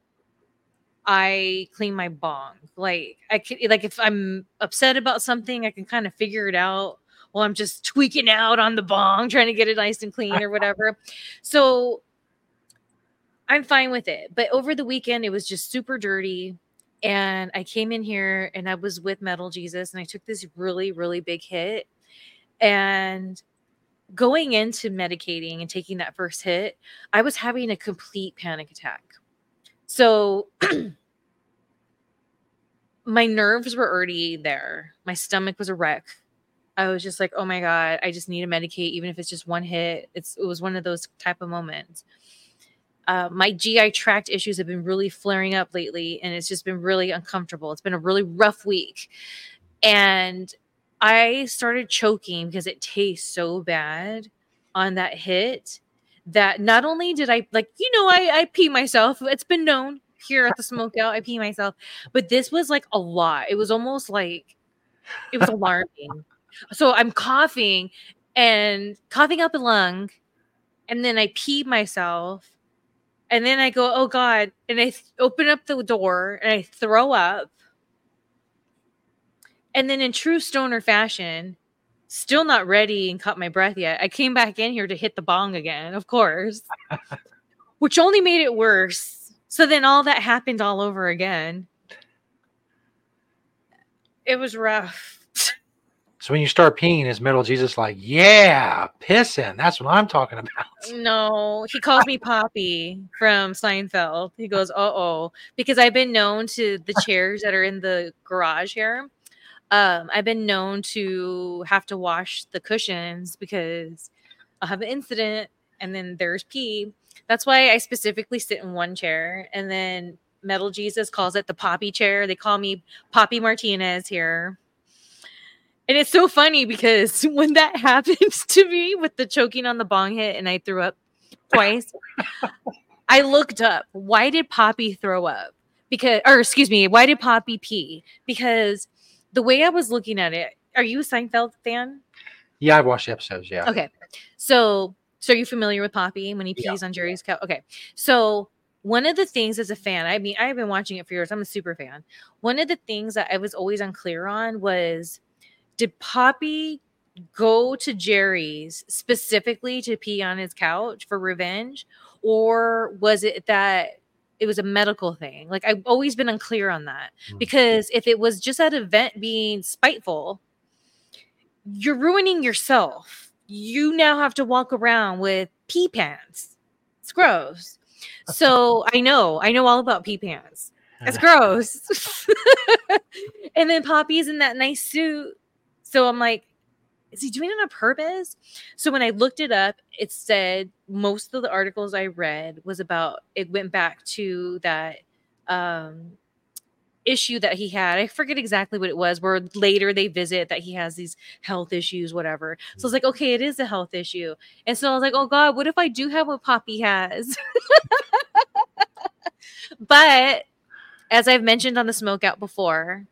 I clean my bong. Like I can like if I'm upset about something, I can kind of figure it out while I'm just tweaking out on the bong, trying to get it nice and clean or whatever. so I'm fine with it. But over the weekend, it was just super dirty. And I came in here and I was with Metal Jesus and I took this really, really big hit. And going into medicating and taking that first hit, I was having a complete panic attack. So <clears throat> my nerves were already there. My stomach was a wreck. I was just like, "Oh my god, I just need to medicate even if it's just one hit." It's it was one of those type of moments. uh, my GI tract issues have been really flaring up lately, and it's just been really uncomfortable. It's been a really rough week. And I started choking because it tastes so bad on that hit that not only did I, like, you know, I, I pee myself, it's been known here at the smokeout, I pee myself, but this was like a lot. It was almost like, it was alarming. So I'm coughing and coughing up a lung, and then I pee myself and then I go, oh God. And I th- open up the door and I throw up. And then in true stoner fashion, still not ready and caught my breath yet. I came back in here to hit the bong again, of course, <laughs> which only made it worse. So then all that happened all over again. It was rough. So when you start peeing, is Metal Jesus like, yeah, pissing? That's what I'm talking about. <laughs> No, he calls me Poppy from Seinfeld. He goes, uh oh, because I've been known to the <laughs> chairs that are in the garage here. Um, I've been known to have to wash the cushions because I'll have an incident and then there's pee. That's why I specifically sit in one chair and then Metal Jesus calls it the Poppy chair. They call me Poppy Martinez here. And it's so funny because <laughs> when that happens to me with the choking on the bong hit and I threw up twice, I looked up. Why did Poppy throw up? Because, or excuse me, why did Poppy pee? Because the way I was looking at it, are you a Seinfeld fan? Yeah, I've watched the episodes. Yeah. Okay. So, so are you familiar with Poppy when he pees yeah. on Jerry's couch? Okay. So, one of the things as a fan, I mean, I've been watching it for years. I'm a super fan. One of the things that I was always unclear on was did Poppy go to Jerry's specifically to pee on his couch for revenge? Or was it that it was a medical thing? Like I've always been unclear on that. Mm. Because if it was just that event being spiteful, you're ruining yourself. You now have to walk around with pee pants. It's gross. So I know, I know all about pee pants. It's <laughs> gross. <laughs> and then Poppy's in that nice suit so I'm like, is he doing it on purpose? So when I looked it up, it said most of the articles I read was about it went back to that um issue that he had. I forget exactly what it was, where later they visit that he has these health issues, whatever. So I was like, okay, it is a health issue. And so I was like, oh God, what if I do have what Poppy has? <laughs> but as I've mentioned on the smokeout before,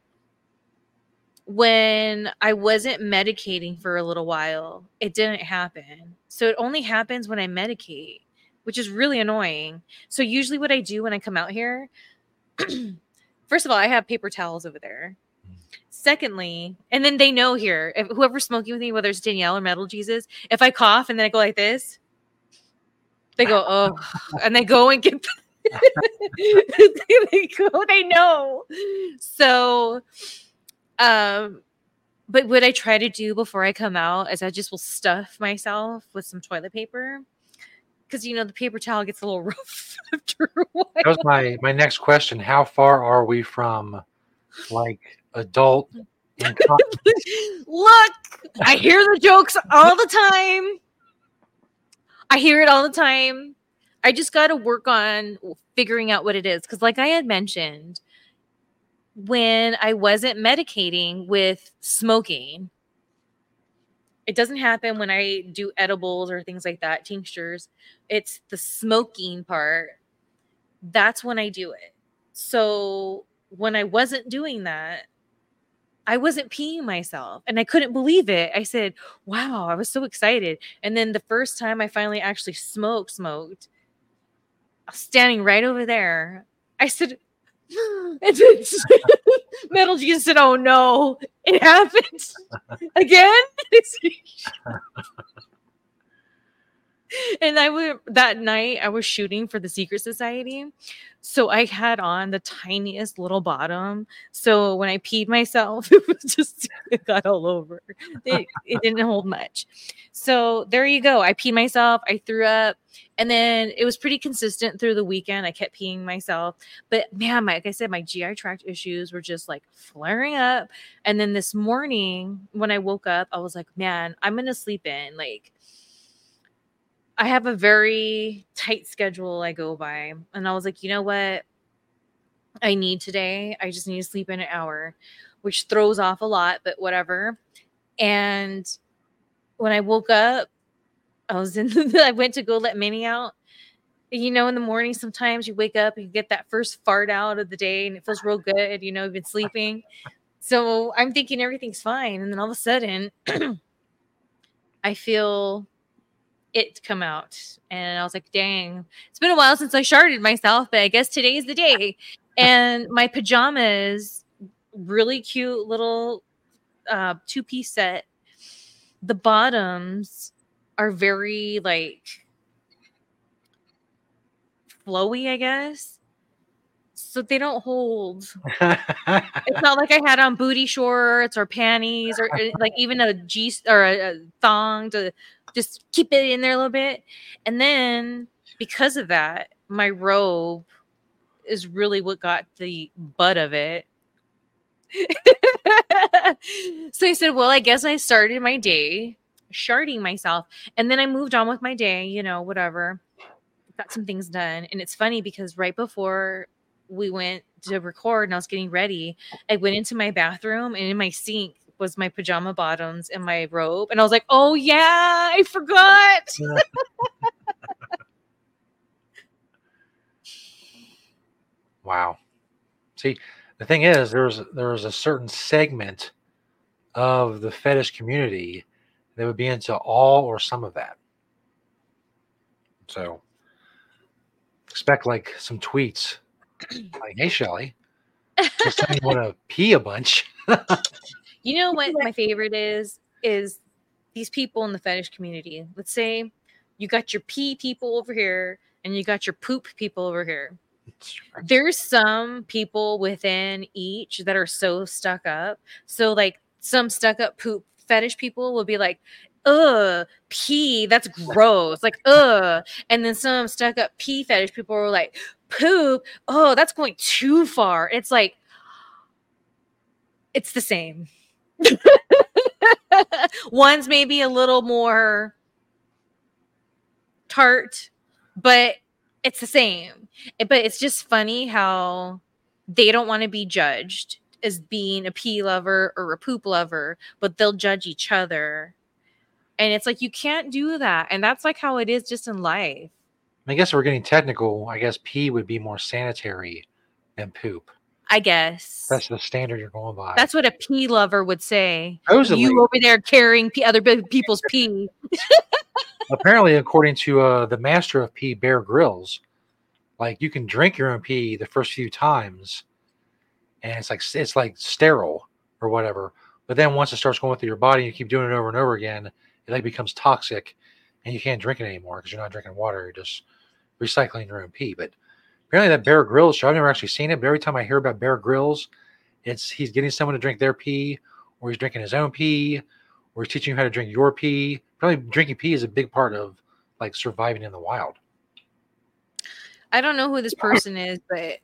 when I wasn't medicating for a little while, it didn't happen. So it only happens when I medicate, which is really annoying. So usually what I do when I come out here, <clears throat> first of all, I have paper towels over there. Secondly, and then they know here, if whoever's smoking with me, whether it's Danielle or Metal Jesus, if I cough and then I go like this, they go, oh, <laughs> and they go and get <laughs> <laughs> they go, they know. So um, but what I try to do before I come out is I just will stuff myself with some toilet paper because you know the paper towel gets a little <laughs> rough after a while. That was my my next question. How far are we from like adult? <laughs> Look, I hear the jokes all the time. I hear it all the time. I just got to work on figuring out what it is because, like I had mentioned, when I wasn't medicating with smoking. It doesn't happen when I do edibles or things like that, tinctures. It's the smoking part. That's when I do it. So when I wasn't doing that, I wasn't peeing myself and I couldn't believe it. I said, wow, I was so excited. And then the first time I finally actually smoked, smoked, standing right over there, I said, then <laughs> Metal Jesus said, "Oh no, it happened again." <laughs> and I went that night. I was shooting for the Secret Society, so I had on the tiniest little bottom. So when I peed myself, <laughs> it was just <laughs> it got all over. It, it didn't hold much. So there you go. I peed myself. I threw up. And then it was pretty consistent through the weekend. I kept peeing myself. But man, my, like I said, my GI tract issues were just like flaring up. And then this morning, when I woke up, I was like, man, I'm to sleep in. Like, I have a very tight schedule I go by. And I was like, you know what? I need today. I just need to sleep in an hour, which throws off a lot, but whatever. And when I woke up, I was in the, <laughs> I went to go let Minnie out. You know, in the morning, sometimes you wake up and you get that first fart out of the day and it feels real good. You know, you've been sleeping. So I'm thinking everything's fine. And then all of a sudden, <clears throat> I feel it come out. And I was like, dang, it's been a while since I sharded myself, but I guess today's the day. <laughs> and my pajamas, really cute little uh, two piece set. The bottoms are very like flowy, I guess. So they don't hold. it's <laughs> not like I had on booty shorts or panties or eh, like even a G or a, a thong to just keep it in there a little bit. And then because of that, my robe is really what got the butt of it. <laughs> so I said, Well, I guess I started my day sharding myself. And then I moved on with my day, you know, whatever. Got some things done. And it's funny because right before we went to record and I was getting ready, I went into my bathroom and in my sink was my pajama bottoms and my robe. And I was like, oh yeah, I forgot. <laughs> wow. See, the thing is, there's there's a certain segment of the fetish community that would be into all or some of that. So expect like some tweets like, hey Shelly, <laughs> just you want to pee a bunch. <laughs> you know what my favorite is? Is these people in the fetish community. Let's say you got your pee people over here and you got your poop people over here. There's some people within each that are so stuck up. So like some stuck up poop fetish people will be like, ugh, pee, that's <laughs> gross. Like, ugh. And then some stuck up pee fetish people were like, poop, oh, that's going too far. It's like, it's the same. <laughs> One's maybe a little more tart, but it's the same. But it's just funny how they don't want to be judged as being a pee lover or a poop lover, but they'll judge each other. And it's like you can't do that. And that's like how it is just in life. I guess if we're getting technical. I guess pee would be more sanitary than poop. I guess that's the standard you're going by. That's what a pee lover would say. Supposedly, you over there carrying pee, other people's pee. <laughs> apparently, according to uh, the master of pee, Bear Grylls, like you can drink your own pee the first few times, and it's like it's like sterile or whatever. But then once it starts going through your body, and you keep doing it over and over again, it like becomes toxic, and you can't drink it anymore because you're not drinking water. You're just recycling your own pee. But apparently that Bear Grylls show, I've never actually seen it, but every time I hear about Bear Grylls, it's he's getting someone to drink their pee, or he's drinking his own pee, or he's teaching you how to drink your pee. Probably drinking pee is a big part of like surviving in the wild. I don't know who this person is, but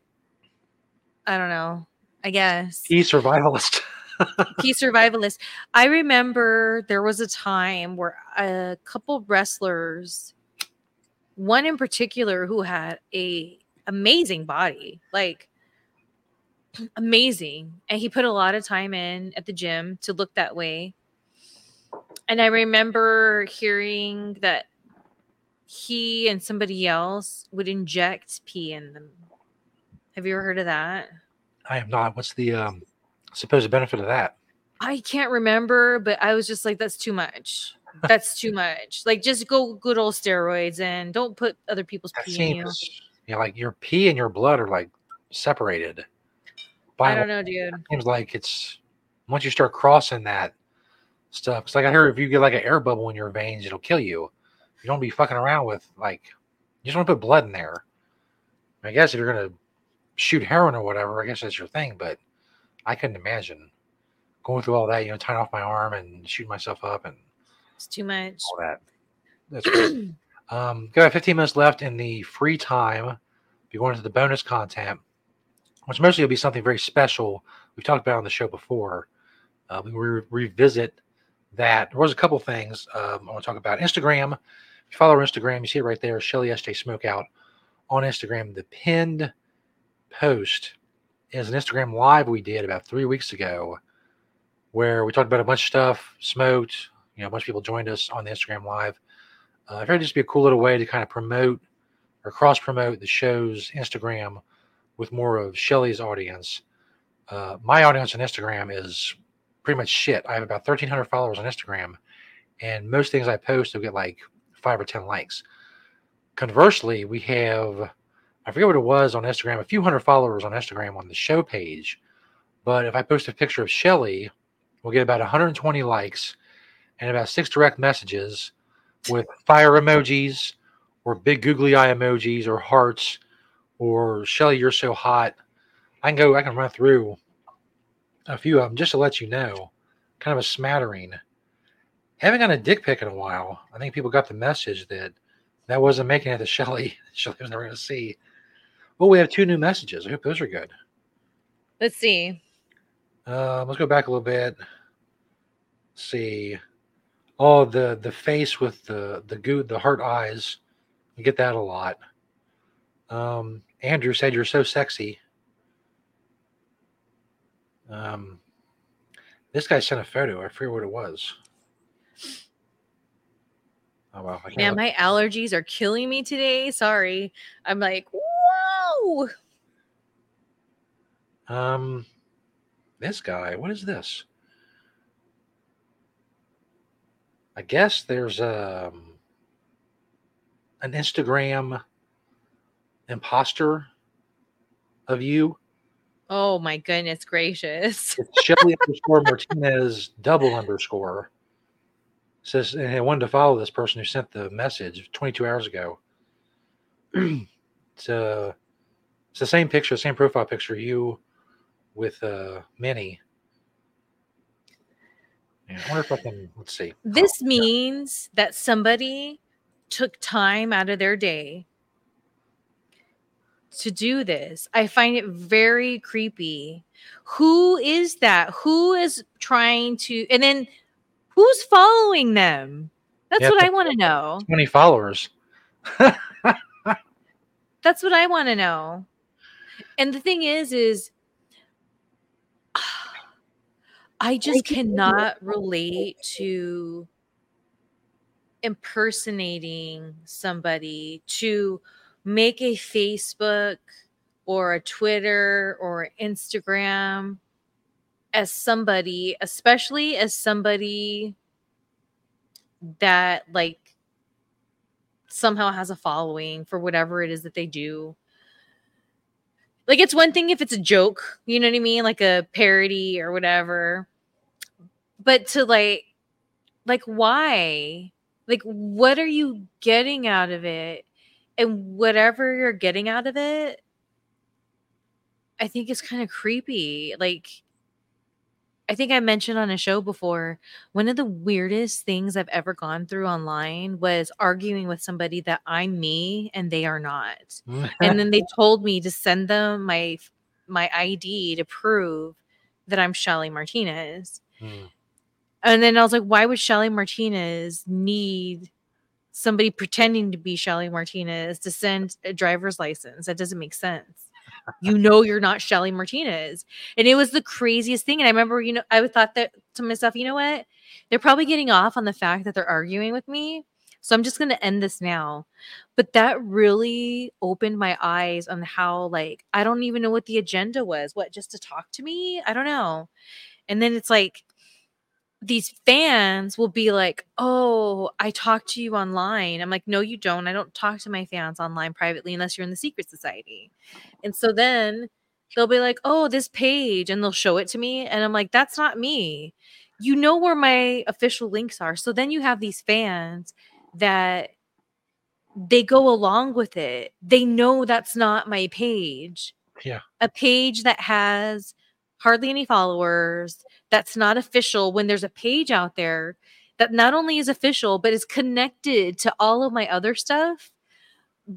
I don't know. I guess. Pee survivalist. <laughs> pee survivalist. I remember there was a time where a couple wrestlers one in particular who had a amazing body, like amazing. And he put a lot of time in at the gym to look that way. And I remember hearing that he and somebody else would inject pee in them. Have you ever heard of that? I have not. What's the um, supposed benefit of that? I can't remember, but I was just like, that's too much that's too much. Like just go good old steroids and don't put other people's that pee in you. Yeah, like your pee and your blood are like separated. By I don't know, dude. Seems like it's once you start crossing that stuff. It's like I heard if you get like an air bubble in your veins, it'll kill you. You don't be fucking around with like you just want to put blood in there. I guess if you're gonna shoot heroin or whatever, I guess that's your thing. But I couldn't imagine going through all that. You know, tying off my arm and shooting myself up and it's too much. All that. That's great. <clears throat> um, got 15 minutes left in the free time. Be going to the bonus content, which mostly will be something very special. We've talked about on the show before. Uh, we re- revisit that. There was a couple things um, I want to talk about. Instagram If you follow our Instagram, you see it right there, Shelly SJ Smokeout on Instagram. The pinned post is an Instagram live we did about three weeks ago where we talked about a bunch of stuff, smoked, you know, a bunch of people joined us on the Instagram live. Uh, I figured just be a cool little way to kind of promote or cross promote the show's Instagram with more of Shelly's audience. Uh, my audience on Instagram is pretty much shit. I have about 1,300 followers on Instagram, and most things I post will get like five or 10 likes. Conversely, we have, I forget what it was on Instagram, a few hundred followers on Instagram on the show page. But if I post a picture of Shelly, we'll get about 120 likes and about six direct messages with fire emojis or big googly eye emojis or hearts or Shelly, you're so hot. I can go, I can run through a few of them just to let you know, kind of a smattering. Haven't gotten a dick pic in a while. I think people got the message that that wasn't making it to Shelly. <laughs> Shelly was never going to see. Well, we have two new messages. I hope those are good. Let's see. Uh, let's go back a little bit. Let's see. Oh, the the face with the the goo the heart eyes. You get that a lot. Um, Andrew said you're so sexy. Um, this guy sent a photo. I forget what it was. Oh well. Yeah, my allergies are killing me today. Sorry. I'm like, whoa. Um, this guy. What is this? I guess there's um an Instagram imposter of you. Oh my goodness gracious. It's Shelly underscore Martinez double underscore. Says and I wanted to follow this person who sent the message 22 hours ago. it's uh it's the same picture, same profile picture, you with uh Minnie. Yeah, I wonder if I can let's see. This oh, means yeah. that somebody took time out of their day to do this. I find it very creepy. Who is that? Who is trying to, and then who's following them? That's yeah, what I want to know. 20 followers. <laughs> That's what I want to know. And the thing is, is I just cannot relate to impersonating somebody to make a Facebook or a Twitter or Instagram as somebody, especially as somebody that like somehow has a following for whatever it is that they do. Like it's one thing if it's a joke, you know what I mean? Like a parody or whatever. But to like like why? Like what are you getting out of it? and whatever you're getting out of it i think it's kind of creepy like i think i mentioned on a show before one of the weirdest things i've ever gone through online was arguing with somebody that i'm me and they are not and then they <laughs> told me to send them my my id to prove that i'm shelly martinez mm. And then i was like why would shelly martinez need somebody pretending to be Shelly Martinez to send a driver's license. That doesn't make sense. you <laughs> know you're not Shelly Martinez. And it was the craziest thing. And I remember, you know, I thought that to myself, you know what? They're probably getting off on the fact that they're arguing with me. So I'm just going to end this now. But that really opened my eyes on how, like, I don't even know what the agenda was. What, just to talk to me? I don't know. And then it's like, these fans will be like, "Oh, I talk to you online." I'm like, "No, you don't. I don't talk to my fans online privately unless you're in the secret society." And so then they'll be like, "Oh, this page," and they'll show it to me, and I'm like, "That's not me." You know where my official links are. So then you have these fans that they go along with it. They know that's not my page. Yeah. A page that has hardly any followers, that's not official, when there's a page out there that not only is official, but is connected to all of my other stuff,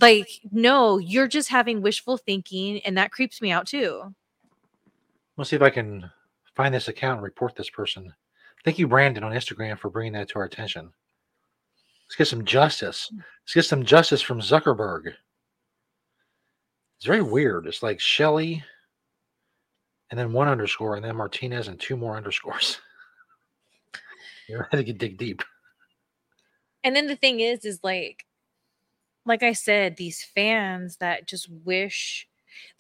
like, no, you're just having wishful thinking, and that creeps me out too. Let's see if I can find this account and report this person. Thank you, Brandon, on Instagram for bringing that to our attention. Let's get some justice. Hmm. Let's get some justice from Zuckerberg. It's very weird. It's like Shelly and then one underscore and then Martinez and two more underscores. <laughs> you had to dig deep. And then the thing is, is like, like I said, these fans that just wish,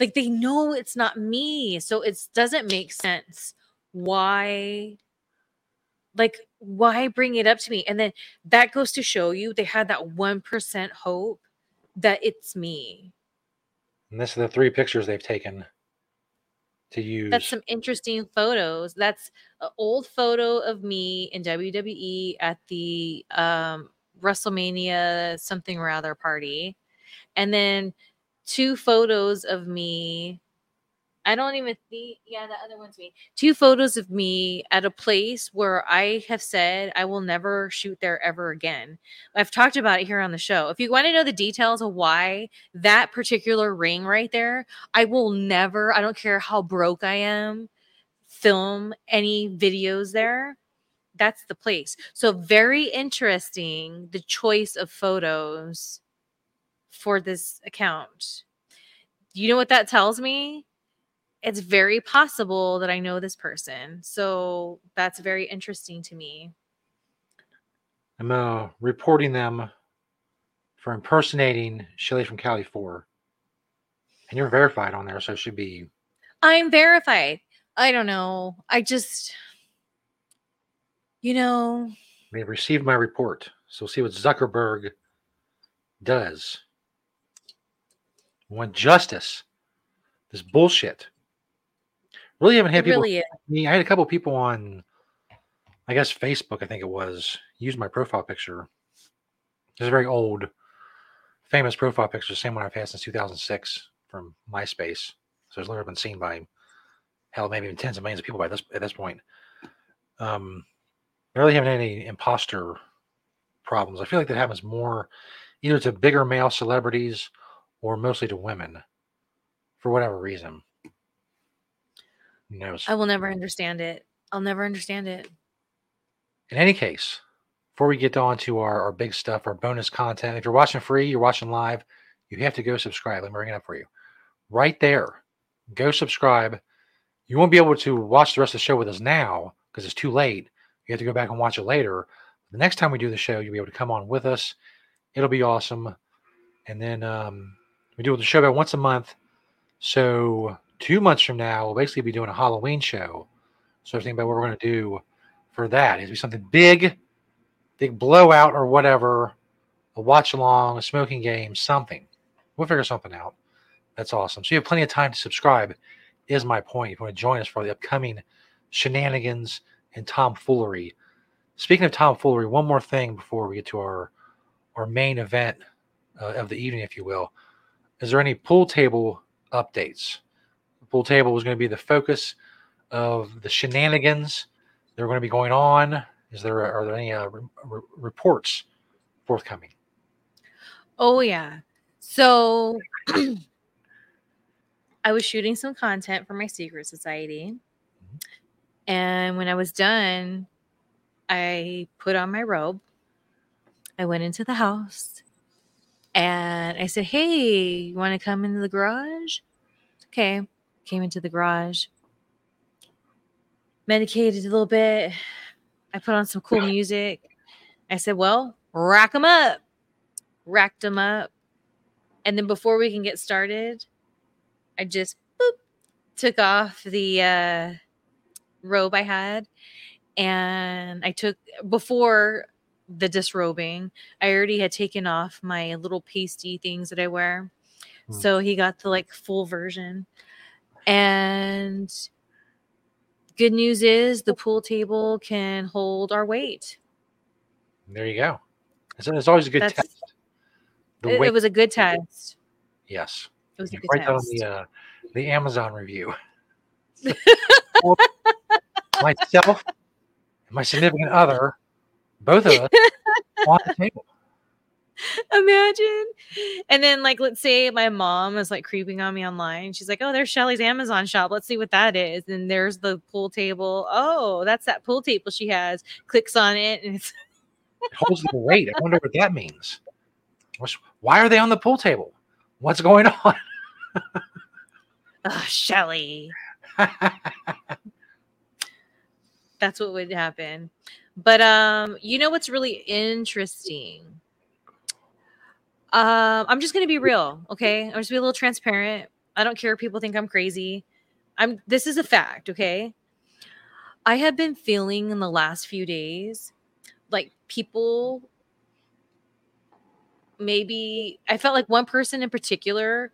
like they know it's not me, so it doesn't make sense why, like why bring it up to me? And then that goes to show you they had that one percent hope that it's me. And this is the three pictures they've taken to use. That's some interesting photos. That's an old photo of me in WWE at the um, WrestleMania something or other party, and then two photos of me. I don't even think, yeah, the other one's me. Two photos of me at a place where I have said I will never shoot there ever again. I've talked about it here on the show. If you want to know the details of why that particular ring right there, I will never, I don't care how broke I am, film any videos there that's the place. So very interesting the choice of photos for this account. You know what that tells me? It's very possible that I know this person. So that's very interesting to me. I'm uh, reporting them for impersonating Shelly from Cali 4. And you're verified on there, so it should be. I'm verified. I don't know. I just you know, they received my report. So we'll see what Zuckerberg does. We want justice. This bullshit. Really haven't had people. Really me. I had a couple people on, I guess Facebook. I think it was use my profile picture. It's a very old, famous profile picture, the same one I've had since 2006 from MySpace. So it's literally been seen by hell, maybe even tens of millions of people by this at this point. Um, I really haven't had any imposter problems. I feel like that happens more either to bigger male celebrities or mostly to women for whatever reason. Who knows? I will never understand it. I'll never understand it. In any case, before we get on to our, our big stuff, our bonus content, if you're watching free, you're watching live, you have to go subscribe. Let me bring it up for you. Right there. Go subscribe. You won't be able to watch the rest of the show with us now because it's too late you have to go back and watch it later. The next time we do the show, you'll be able to come on with us. It'll be awesome. And then um, we do the show about once a month. So two months from now, we'll basically be doing a Halloween show. So think about what we're going to do for that. It'll be something big, big blowout or whatever, a watch along, a smoking game, something. We'll figure something out. That's awesome. So you have plenty of time to subscribe. Is my point. If you want to join us for the upcoming shenanigans and tomfoolery. Speaking of tomfoolery, one more thing before we get to our our main event uh, of the evening, if you will. Is there any pool table updates? Pool table was going to be the focus of the shenanigans that are going to be going on. Is there are there any uh, re- reports forthcoming? Oh yeah. So <clears throat> I was shooting some content for my secret society and when I was done, I put on my robe. I went into the house and I said, Hey, you want to come into the garage? Okay. Came into the garage, medicated a little bit. I put on some cool music. I said, Well, rack them up. Racked them up. And then before we can get started, I just boop, took off the uh, robe I had. And I took before the disrobing, I already had taken off my little pasty things that I wear. Hmm. So he got the like full version. And good news is the pool table can hold our weight. There you go. It's, it's always a good That's, test. It, it, was a good test. Yes. It was a good right test. on the uh, the Amazon review. <laughs> myself my significant other, both of us, on the table. <laughs> Imagine. And then, like, let's say my mom is like creeping on me online. She's like, Oh, there's Shelly's Amazon shop. Let's see what that is. And there's the pool table. Oh, that's that pool table she has. Clicks on it and it's it holds the weight. I wonder what that means. Why are they on the pool table? What's going on? <laughs> oh, Shelly. <laughs> That's what would happen. But um, you know what's really interesting? Um, I'm just gonna be real, okay? I'm just be a little transparent. I don't care if people think I'm crazy. I'm this is a fact, okay? I have been feeling in the last few days like people maybe I felt like one person in particular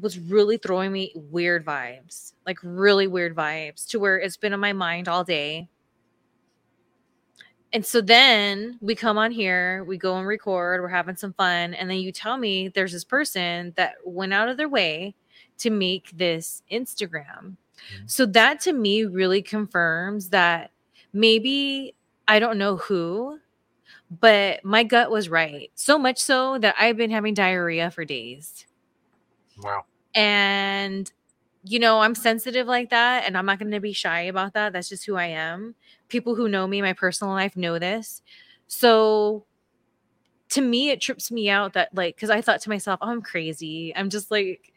was really throwing me weird vibes, like really weird vibes to where it's been on my mind all day. And so then we come on here, we go and record, we're having some fun. And then you tell me there's this person that went out of their way to make this Instagram. Mm-hmm. So that to me really confirms that maybe I don't know who, but my gut was right. So much so that I've been having diarrhea for days. Wow. And you know, I'm sensitive like that and I'm not going to be shy about that. That's just who I am. People who know me, my personal life know this. So to me it trips me out that like cuz I thought to myself, oh, I'm crazy. I'm just like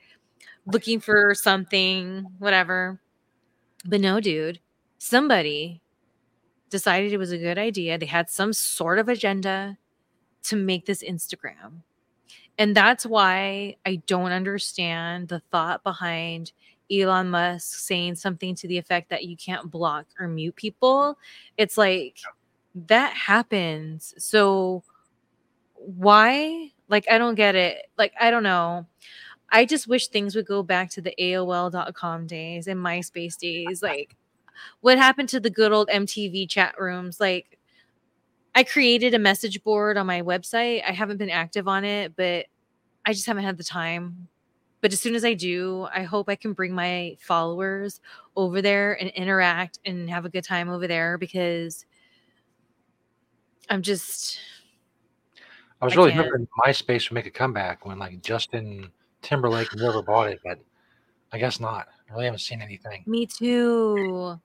looking for something, whatever. But no, dude. Somebody decided it was a good idea. They had some sort of agenda to make this Instagram. And that's why I don't understand the thought behind Elon Musk saying something to the effect that you can't block or mute people. It's like that happens. So why? Like, I don't get it. Like, I don't know. I just wish things would go back to the AOL.com days and MySpace days. <laughs> Like, what happened to the good old MTV chat rooms? Like, I created a message board on my website. I haven't been active on it, but I just haven't had the time. But as soon as I do, I hope I can bring my followers over there and interact and have a good time over there because I'm just. I was I really can't. hoping MySpace would make a comeback when like Justin Timberlake and whoever bought it, but I guess not. I really haven't seen anything. Me too.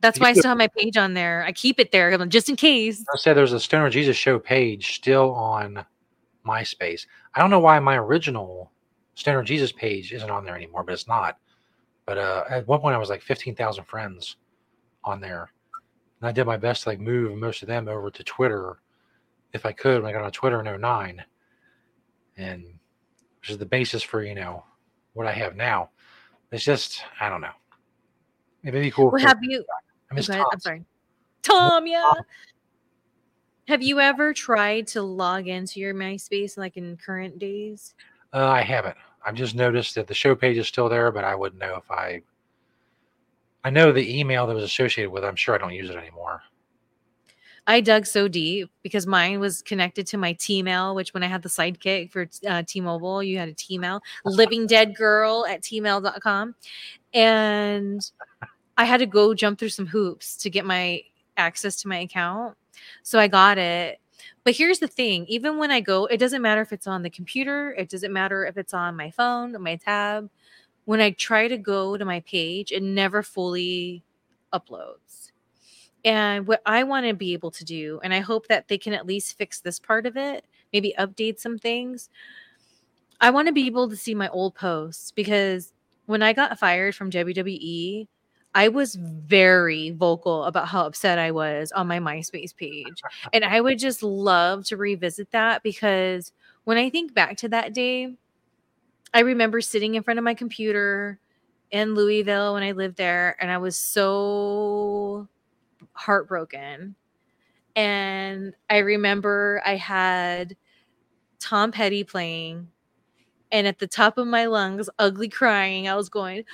That's why I still have my page on there. I keep it there um, just in case. I said there's a Stoner Jesus Show page still on MySpace. I don't know why my original Stoner Jesus page isn't on there anymore, but it's not. But uh, at one point, I was like 15,000 friends on there. And I did my best to like move most of them over to Twitter if I could when I got on Twitter in 09. And which is the basis for, you know, what I have now. It's just, I don't know. It may be cool. Well, have you? I miss Tom. I'm sorry. Tom, yeah. Tom. Have you ever tried to log into your MySpace like in current days? Uh, I haven't. I've just noticed that the show page is still there, but I wouldn't know if I. I know the email that was associated with. It, I'm sure I don't use it anymore. I dug so deep because mine was connected to my T-mail, which when I had the sidekick for uh, T-Mobile, you had a T-mail, living dead girl at tmail.com. And I had to go jump through some hoops to get my access to my account. So I got it. But here's the thing even when I go, it doesn't matter if it's on the computer, it doesn't matter if it's on my phone, my tab. When I try to go to my page, it never fully uploads. And what I want to be able to do, and I hope that they can at least fix this part of it, maybe update some things. I want to be able to see my old posts because when I got fired from WWE, I was very vocal about how upset I was on my MySpace page. And I would just love to revisit that because when I think back to that day, I remember sitting in front of my computer in Louisville when I lived there, and I was so heartbroken. And I remember I had Tom Petty playing, and at the top of my lungs, ugly crying, I was going,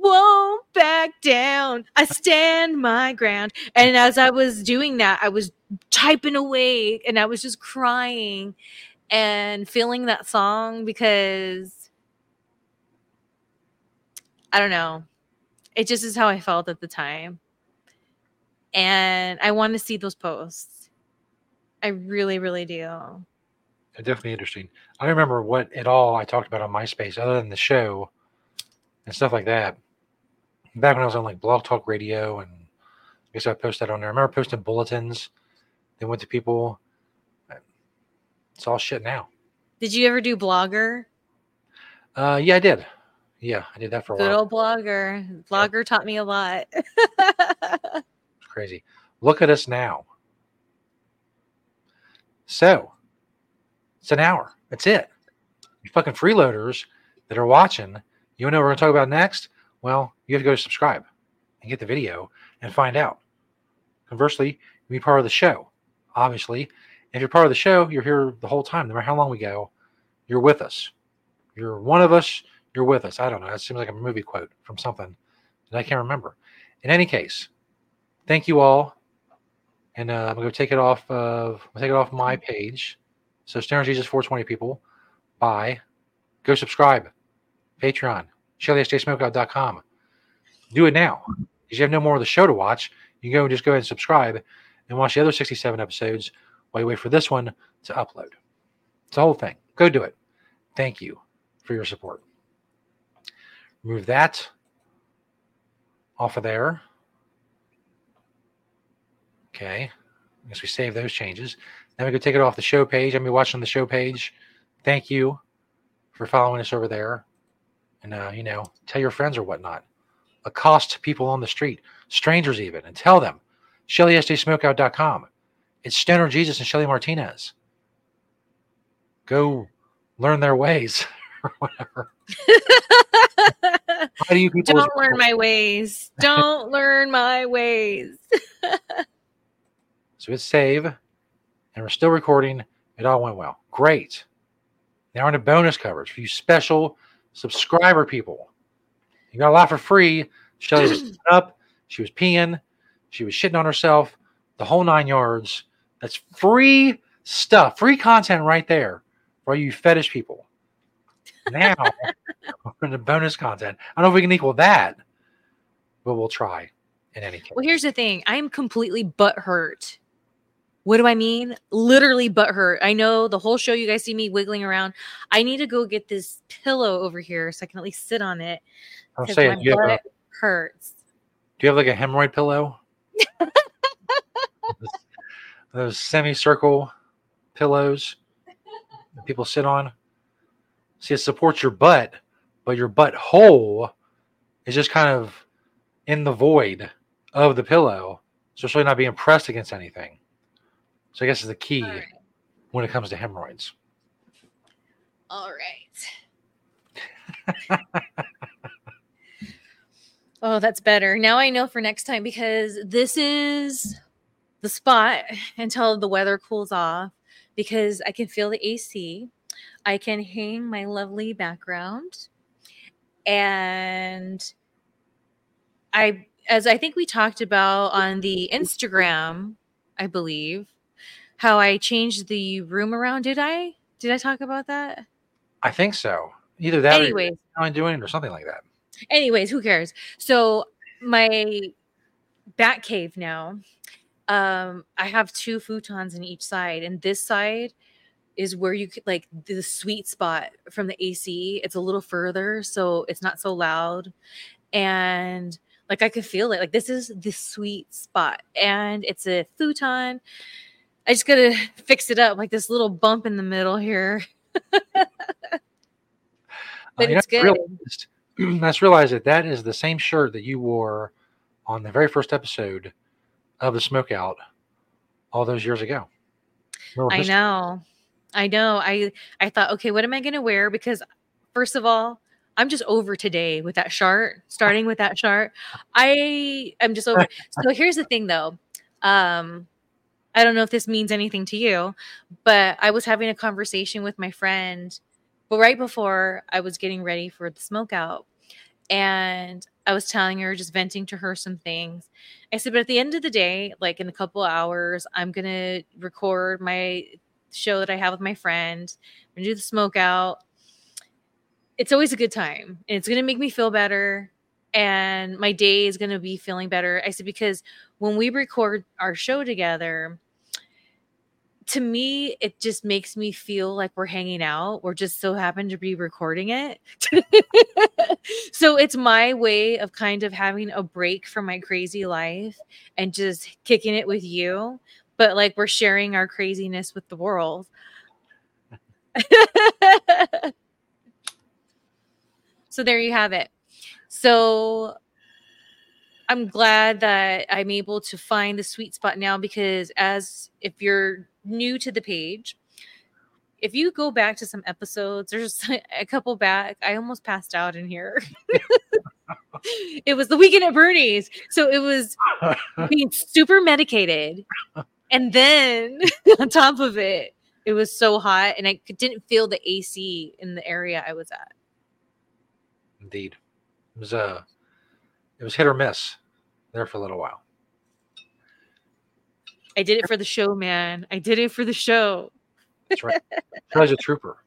won't back down. I stand my ground. And as I was doing that, I was typing away and I was just crying and feeling that song because I don't know. It just is how I felt at the time. And I want to see those posts. I really, really do. Definitely interesting. I remember what at all I talked about on MySpace other than the show and stuff like that back when I was on like Blog Talk Radio, and I guess I posted on there. I remember posting bulletins They went to people. It's all shit now. Did you ever do Blogger? Uh, yeah, I did. Yeah, I did that for a Good while. old Blogger. Blogger taught me a lot. It's <laughs> crazy. Look at us now. So it's an hour. That's it. You fucking freeloaders that are watching, you know what we're going to talk about next? Well, you have to go subscribe and get the video and find out. Conversely, be part of the show, obviously. If you're part of the show, you're here the whole time. No matter how long we go, you're with us. You're one of us. You're with us. I don't know. It seems like a movie quote from something that I can't remember. In any case, thank you all. And uh, I'm gonna go take it off of take it off my page. So Stoner Jesus 420 people. Bye. Go subscribe. Patreon. ShellySJSmokeout.com. Do it now. Because you have no more of the show to watch. You can go and just go ahead and subscribe and watch the other 67 episodes while you wait for this one to upload. It's the whole thing. Go do it. Thank you for your support. Remove that off of there. Okay. I guess we save those changes. Then we go take it off the show page. I'm be watching the show page. Thank you for following us over there. And uh, you know, tell your friends or whatnot. Accost people on the street, strangers even, and tell them ShellySJSmokeout.com. It's Stoner Jesus and Shelly Martinez. Go learn their ways <laughs> or whatever. <laughs> How do you people Don't <laughs> learn my ways. Don't learn my ways. So it's save, and we're still recording. It all went well. Great. Now into bonus coverage for you special subscriber people. You got a lot for free. Shelly was <clears throat> up. She was peeing. She was shitting on herself. The whole nine yards. That's free stuff, free content right there for you fetish people. Now, <laughs> we're into bonus content. I don't know if we can equal that, but we'll try in any case. Well, here's the thing. I'm completely butthurt. What do I mean? Literally butthurt. I know the whole show you guys see me wiggling around. I need to go get this pillow over here so I can at least sit on it. I'll Because say my it. You, have a, hurts. do you have like a hemorrhoid pillow? <laughs> those, those semicircle pillows that people sit on. See, it supports your butt, but your butt hole is just kind of in the void of the pillow. So it's really not being pressed against anything. So I guess is the key All right. when it comes to hemorrhoids. All right. <laughs> oh, that's better. Now I know for next time because this is the spot until the weather cools off because I can feel the AC. I can hang my lovely background. And I as I think we talked about on the Instagram, I believe, how I changed the room around. Did I? Did I talk about that? I think so. Either that Anyways, or you're doing it or something like that. anyways, who cares? So my bat cave now, um, I have two futons in each side, and this side is where you could like the sweet spot from the AC. It's a little further, so it's not so loud. And like I could feel it. Like this is the sweet spot. And it's a futon. I just gotta <laughs> fix it up, like this little bump in the middle here. <laughs> But it's good. realized- I just <clears throat> realized that that is the same shirt that you wore on the very first episode of the Smokeout all those years ago. I history. know. I know. I I thought, okay, what am I gonna wear? Because first of all, I'm just over today with that shirt, starting with that shirt. I am just over. <laughs> so here's the thing though. Um, I don't know if this means anything to you, but I was having a conversation with my friend, but right before I was getting ready for the smoke out, and I was telling her, just venting to her some things. I said, but at the end of the day, like in a couple hours, I'm gonna record my show that I have with my friend. I'm gonna do the smoke out. It's always a good time, and it's gonna make me feel better. And my day is gonna be feeling better. I said because when we record our show together, to me, it just makes me feel like we're hanging out. We're just so happen to be recording it. <laughs> so it's my way of kind of having a break from my crazy life and just kicking it with you. but like we're sharing our craziness with the world. <laughs> so there you have it. So I'm glad that I'm able to find the sweet spot now because as if you're new to the page, if you go back to some episodes, there's <laughs> a couple back. I almost passed out in here. <laughs> it was the weekend at Bernie's. So it was <laughs> being super medicated. And then on top of it, it was so hot and I didn't feel the AC in the area I was at. Indeed. It was uh it was hit or miss there for a little while. I did it for the show, man. I did it for the show. That's right. Shelly's a trooper.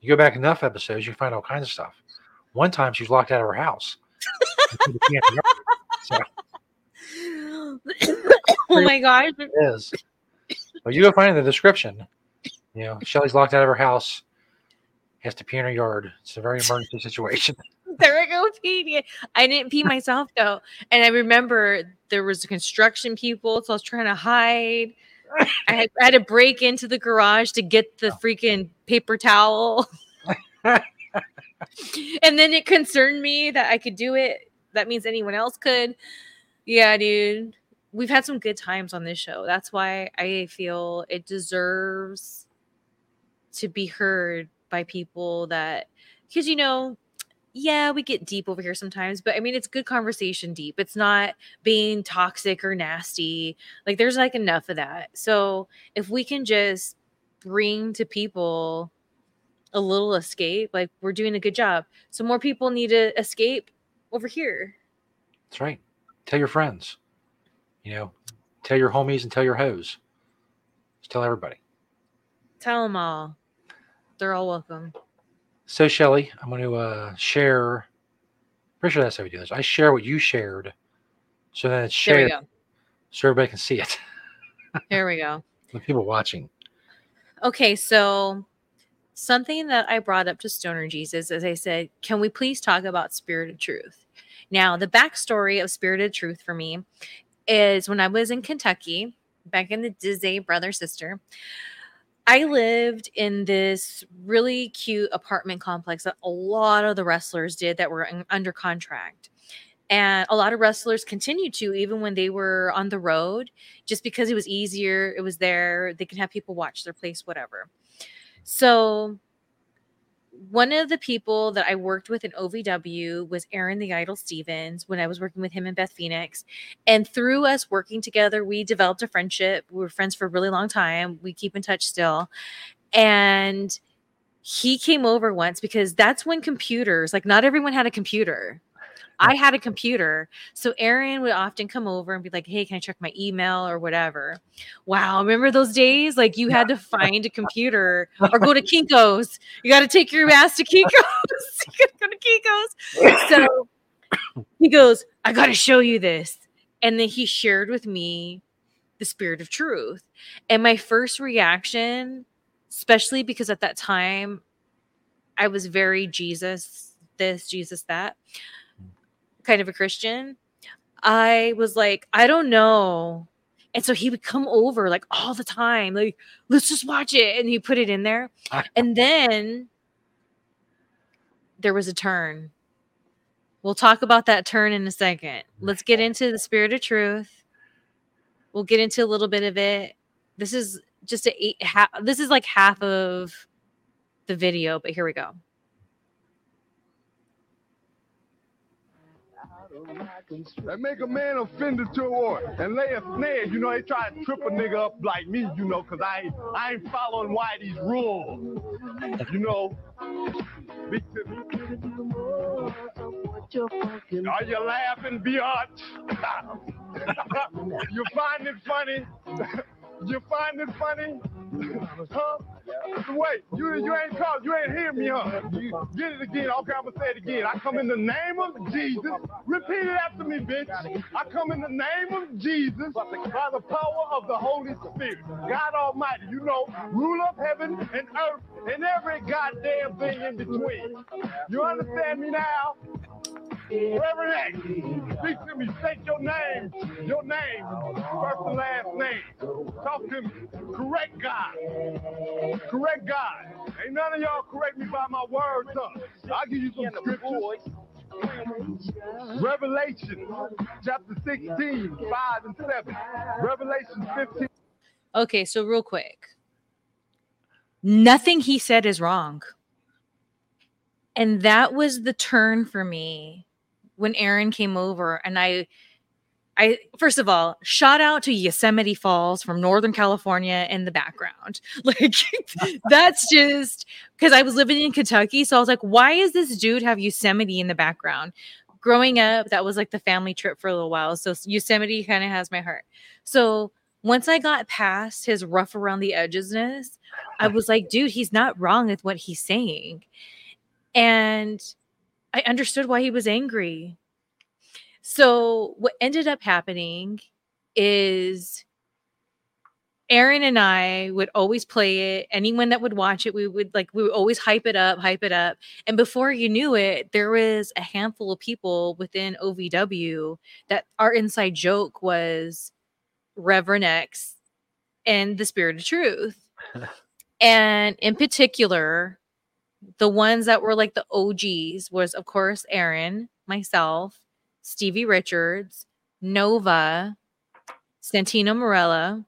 You go back enough episodes, you find all kinds of stuff. One time she was locked out of her house. <laughs> so, oh my gosh. It is. But you go find in the description. You know, Shelly's locked out of her house, has to pee in her yard. It's a very emergency situation. <laughs> there I go peeing. I didn't pee <laughs> myself though. And I remember there was construction people, so I was trying to hide. I had, I had to break into the garage to get the oh. freaking paper towel. <laughs> and then it concerned me that I could do it. That means anyone else could. Yeah, dude. We've had some good times on this show. That's why I feel it deserves to be heard by people that because you know yeah, we get deep over here sometimes, but I mean, it's good conversation deep. It's not being toxic or nasty. Like, there's like enough of that. So, if we can just bring to people a little escape, like, we're doing a good job. So, more people need to escape over here. That's right. Tell your friends, you know, tell your homies and tell your hoes. Just tell everybody. Tell them all. They're all welcome. So, Shelly, I'm going to uh, share. Pretty sure that's how we do this. I share what you shared, so that it's shared, so everybody can see it. There we go. <laughs> The people watching. Okay, so something that I brought up to Stoner Jesus, as I said, can we please talk about Spirit of Truth? Now, the backstory of Spirit of Truth for me is when I was in Kentucky, back in the Disney brother sister. I lived in this really cute apartment complex that a lot of the wrestlers did that were in, under contract. And a lot of wrestlers continued to, even when they were on the road, just because it was easier. It was there. They can have people watch their place, whatever. So one of the people that I worked with in OVW was Aaron the Idol Stevens when I was working with him and Beth Phoenix. And through us working together, we developed a friendship. We were friends for a really long time. We keep in touch still. And he came over once because that's when computers, like not everyone had a computer. I had a computer. So Aaron would often come over and be like, Hey, can I check my email or whatever? Wow. Remember those days? Like you had to find a computer or go to Kinko's. You got to take your ass to Kinko's. <laughs> you got to go to Kinko's. So he goes, I got to show you this. And then he shared with me the spirit of truth. And my first reaction, especially because at that time I was very Jesus this, Jesus that kind of a Christian, I was like, I don't know. And so he would come over like all the time, like, let's just watch it. And he put it in there. and <laughs> then there was a turn. We'll talk about that turn in a second. Let's get into the spirit of truth. We'll get into a little bit of it. This is just a eight half, this is like half of the video, but here we go. That make a man offended to a war and lay a snare. You know, they try to trip a nigga up like me, you know, because I ain't, I ain't following Whitey's rules. You know. Are you laughing, biatch? <laughs> you find it funny? <laughs> you find it funny? huh? Wait, you you ain't called, you ain't hear me, huh? Get it again. Okay, I'm gonna say it again. I come in the name of Jesus. Repeat it after me, bitch. I come in the name of Jesus by the power of the Holy Spirit. God Almighty, you know, rule of heaven and earth and every goddamn thing in between. You understand me now? Reverend X, speak to me. State your name. Your name. First and last name. Talk to. Correct God. Correct God. Ain't none of y'all correct me by my words, huh? I'll give you some scriptures. Revelation chapter 16, 5 and 7. Revelation 15. Okay, so real quick. Nothing he said is wrong. And that was the turn for me when Aaron came over and I I first of all, shout out to Yosemite Falls from Northern California in the background. <laughs> Like <laughs> that's just because I was living in Kentucky. So I was like, why is this dude have Yosemite in the background? Growing up, that was like the family trip for a little while. So Yosemite kind of has my heart. So once I got past his rough around the edgesness, I was like, dude, he's not wrong with what he's saying. And I understood why he was angry. So what ended up happening is Aaron and I would always play it. Anyone that would watch it, we would like we would always hype it up, hype it up. And before you knew it, there was a handful of people within OVW that our inside joke was Reverend X and the Spirit of Truth. <laughs> and in particular, the ones that were like the OGs was, of course, Aaron, myself, Stevie Richards, Nova, Santino Marella.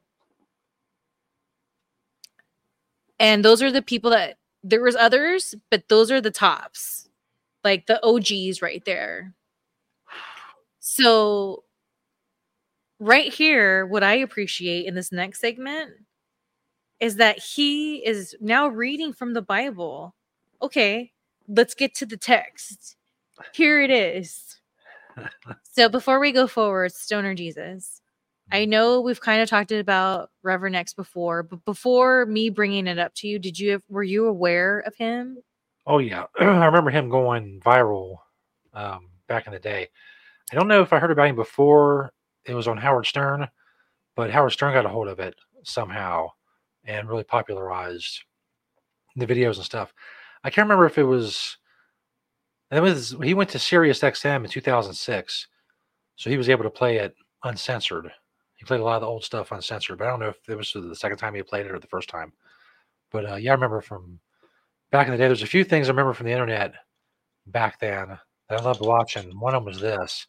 And those are the people that there was others, but those are the tops. Like the OGs right there. So right here, what I appreciate in this next segment is that he is now reading from the Bible. Okay, let's get to the text. Here it is. So before we go forward, Stoner Jesus, I know we've kind of talked about Reverend X before, but before me bringing it up to you, did you were you aware of him? Oh yeah, <clears throat> I remember him going viral um, back in the day. I don't know if I heard about him before it was on Howard Stern, but Howard Stern got a hold of it somehow and really popularized the videos and stuff. I can't remember if it was it was he went to Sirius XM in 2006, so he was able to play it uncensored. He played a lot of the old stuff uncensored, but I don't know if it was the second time he played it or the first time. But uh, yeah, I remember from back in the day. There's a few things I remember from the internet back then that I loved watching. One of them was this.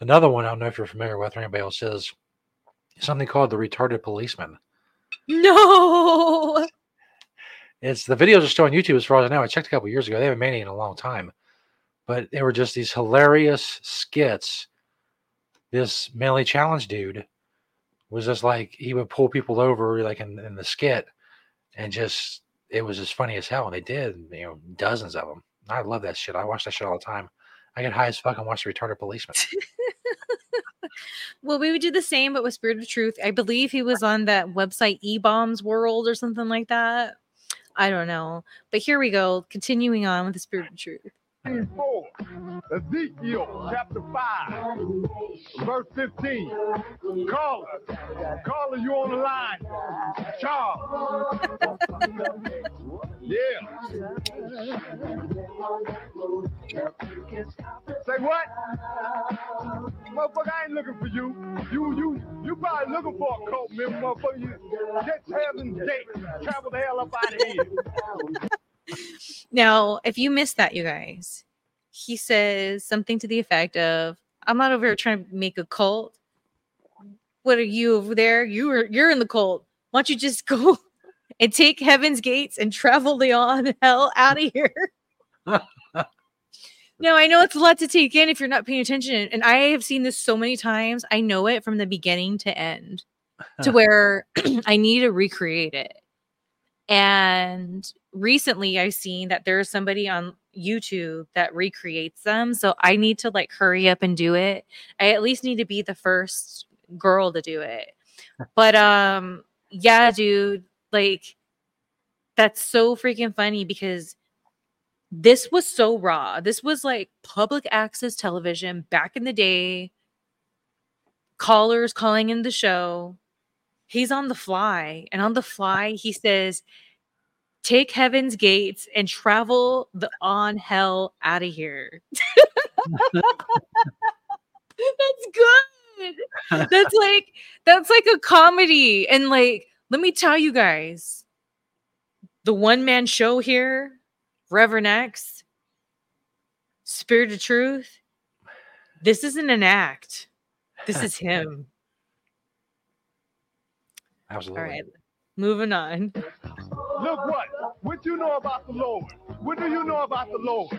Another one I don't know if you're familiar with or anybody else is something called the retarded policeman. No. It's the videos are still on YouTube as far as I know. I checked a couple years ago. They haven't made any in a long time, but they were just these hilarious skits. This mentally challenged dude was just like he would pull people over like in, in the skit, and just it was as funny as hell. And they did, you know, dozens of them. I love that shit. I watch that shit all the time. I get high as fuck and watch the retarded policeman. <laughs> well, we would do the same, but with Spirit of Truth. I believe he was on that website E Bombs World or something like that. I don't know. But here we go. Continuing on with the Spirit of Truth. 4, Ezekiel chapter 5, verse 15. Caller, caller, you on the line. Charles. <laughs> yeah. Say what? Motherfucker, I ain't looking for you. You, you, you probably looking for a cult member, motherfucker. You get heaven's gate. Travel the hell up out of here. Now, if you missed that, you guys, he says something to the effect of, I'm not over here trying to make a cult. What are you over there? You are you're in the cult. Why don't you just <laughs> go and take heaven's gates and travel the on hell out of here? <laughs> no, I know it's a lot to take in if you're not paying attention. And I have seen this so many times. I know it from the beginning to end to <laughs> where <clears throat> I need to recreate it. And recently I've seen that there's somebody on YouTube that recreates them. So I need to like hurry up and do it. I at least need to be the first girl to do it. <laughs> But um yeah, dude, like that's so freaking funny because this was so raw. This was like public access television back in the day. Callers calling in the show. He's on the fly, and on the fly, he says, Take heaven's gates and travel the on hell out of here. <laughs> That's good. That's like that's like a comedy. And like, let me tell you guys, the one man show here, Reverend X, Spirit of Truth. This isn't an act. This <laughs> is him. Absolutely. All right. Moving on. Look what? What do you know about the Lord? What do you know about the Lord?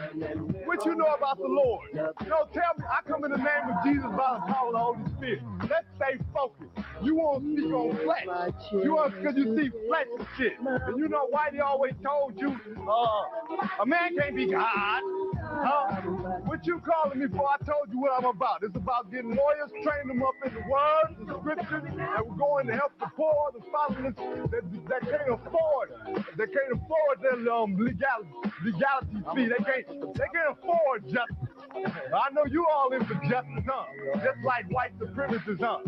What do you know about the Lord? No, tell me. I come in the name of Jesus by the power of the Holy Spirit. Let's stay focused. You want to speak on flesh. You want because you see flesh and shit. And you know why they always told you uh, a man can't be God. Huh? What you calling me for? I told you what I'm about. It's about getting lawyers, training them up in the word, the scriptures, and we're going to help the poor, the fatherless that, that can't afford, they can't afford their um, legality, legality fee. They can't, they can't afford justice. I know you all in for justice, huh? Just like white supremacists, huh?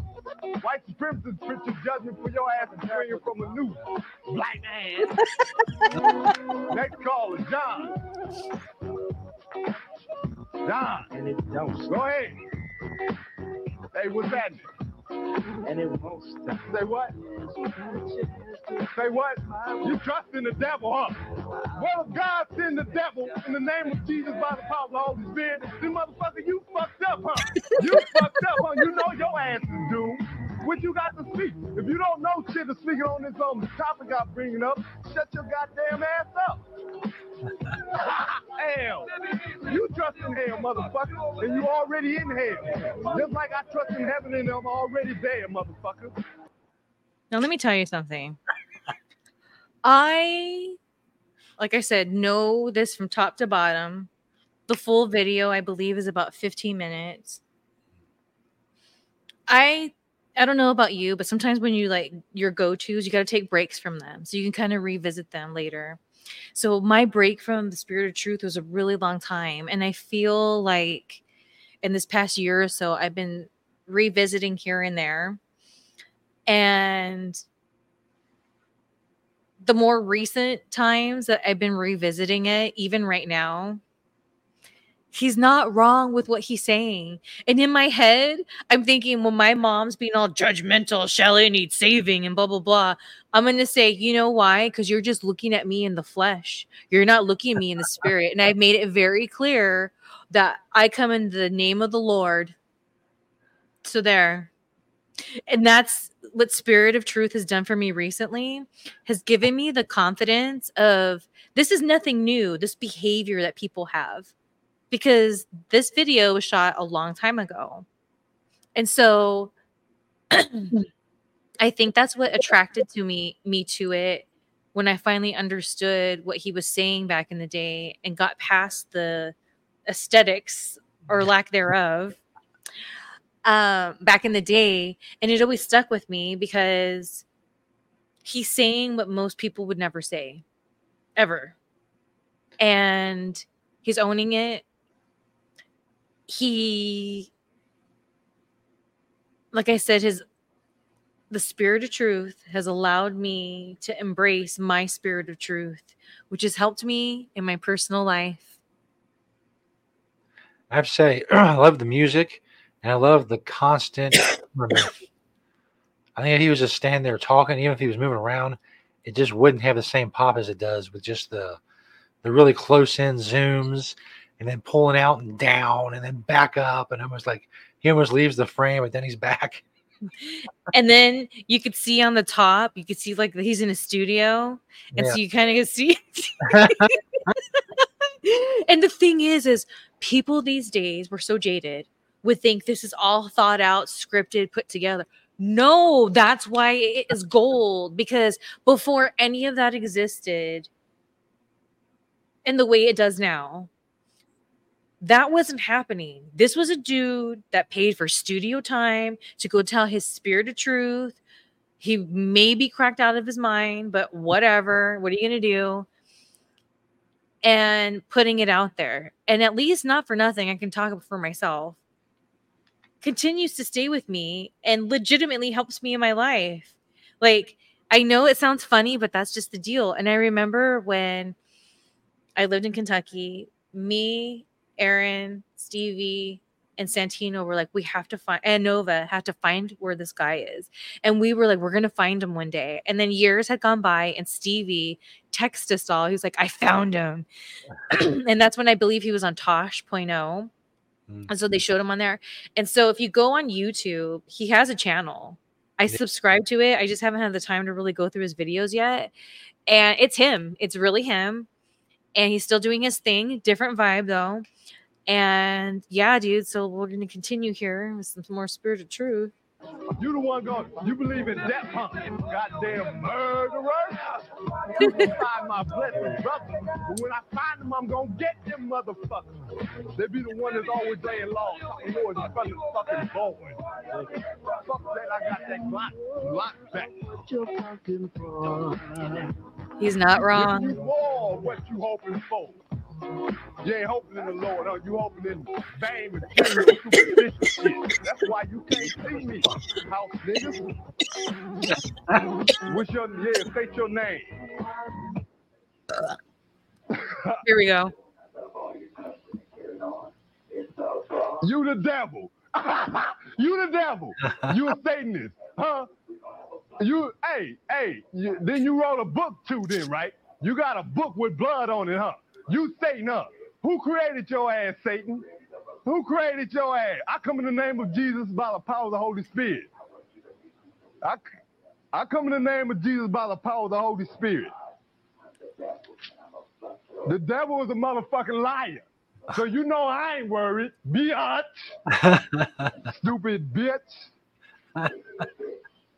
White supremacists preach your judgment for your ass and bring you from a new black man. <laughs> Next caller, John. John. and it don't Go ahead. Hey, what's that? and it won't stop. Say what? Say what? You trust in the devil, huh? Well, if God send the devil in the name of Jesus by the power of the Holy Spirit, then motherfucker, you fucked up, huh? You fucked up, huh? You know your ass is doomed. What you got to speak? If you don't know shit to speak on this um topic I'm bringing up, shut your goddamn ass up. <laughs> hell. You trust in hell, motherfucker, and you already in hell. Just like I trust in heaven and I'm already there, motherfucker. Now, let me tell you something. I, like I said, know this from top to bottom. The full video, I believe, is about 15 minutes. I I don't know about you, but sometimes when you like your go-tos, you got to take breaks from them so you can kind of revisit them later. So my break from the spirit of truth was a really long time and I feel like in this past year or so I've been revisiting here and there. And the more recent times that I've been revisiting it, even right now, he's not wrong with what he's saying. And in my head, I'm thinking, well, my mom's being all judgmental, Shelly needs saving, and blah, blah, blah. I'm going to say, you know why? Because you're just looking at me in the flesh. You're not looking at me in the spirit. And I've made it very clear that I come in the name of the Lord. So there. And that's what Spirit of Truth has done for me recently, has given me the confidence of this is nothing new, this behavior that people have because this video was shot a long time ago. And so <clears throat> I think that's what attracted to me me to it when I finally understood what he was saying back in the day and got past the aesthetics or lack thereof um back in the day. And it always stuck with me because he's saying what most people would never say ever. And he's owning it he like i said his the spirit of truth has allowed me to embrace my spirit of truth which has helped me in my personal life I have to say, <clears throat> I love the music and I love the constant. <coughs> I think if he was just standing there talking, even if he was moving around, it just wouldn't have the same pop as it does with just the the really close in zooms and then pulling out and down and then back up and almost like he almost leaves the frame, but then he's back. <laughs> and then you could see on the top you could see like he's in a studio and Yeah. so you kind of see <laughs> and the thing is is people these days we're so jaded would think this is all thought out scripted put together no that's why it is gold because before any of that existed in the way it does now that wasn't happening. This was a dude that paid for studio time to go tell his spirit of truth. He may be cracked out of his mind, but whatever. What are you going to do? And putting it out there. And at least not for nothing, I can talk for myself. Continues to stay with me and legitimately helps me in my life. Like, I know it sounds funny, but that's just the deal. And I remember when I lived in Kentucky, me Aaron, Stevie, and Santino were like, we have to find, and Nova had to find where this guy is. And we were like, we're going to find him one day. And then years had gone by, and Stevie texted us all. He was like, I found him. <clears throat> and that's when I believe he was on Tosh.0. Hmm. And so they showed him on there. And so if you go on YouTube, he has a channel. I subscribe to it. I just haven't had the time to really go through his videos yet. And it's him. It's really him. And he's still doing his thing. Different vibe though. And yeah, dude. So we're gonna continue here with some more spirit of truth. You the one going, you believe in death, huh? Goddamn murderer. You can <laughs> find my blessed brother. But when I find them, I'm gonna get them motherfuckers. They be the one that's always laying low, talking more than fucking fucking boy. Fuck that, I got that Glock, Glock back. He's not You wrong. more what you hoping for. You ain't hoping in the Lord, huh? You hoping in fame and material superstitious shit. That's why you can't see me, house niggas. What's your yeah? State your name. Here we go. You the devil. <laughs> you the devil. You a Satanist, huh? You, hey, hey. You, then you wrote a book too, then right? You got a book with blood on it, huh? You Satan, huh? Who created your ass, Satan? Who created your ass? I come in the name of Jesus by the power of the Holy Spirit. I, I come in the name of Jesus by the power of the Holy Spirit. The devil is a motherfucking liar. So you know I ain't worried. Biatch. <laughs> Stupid bitch.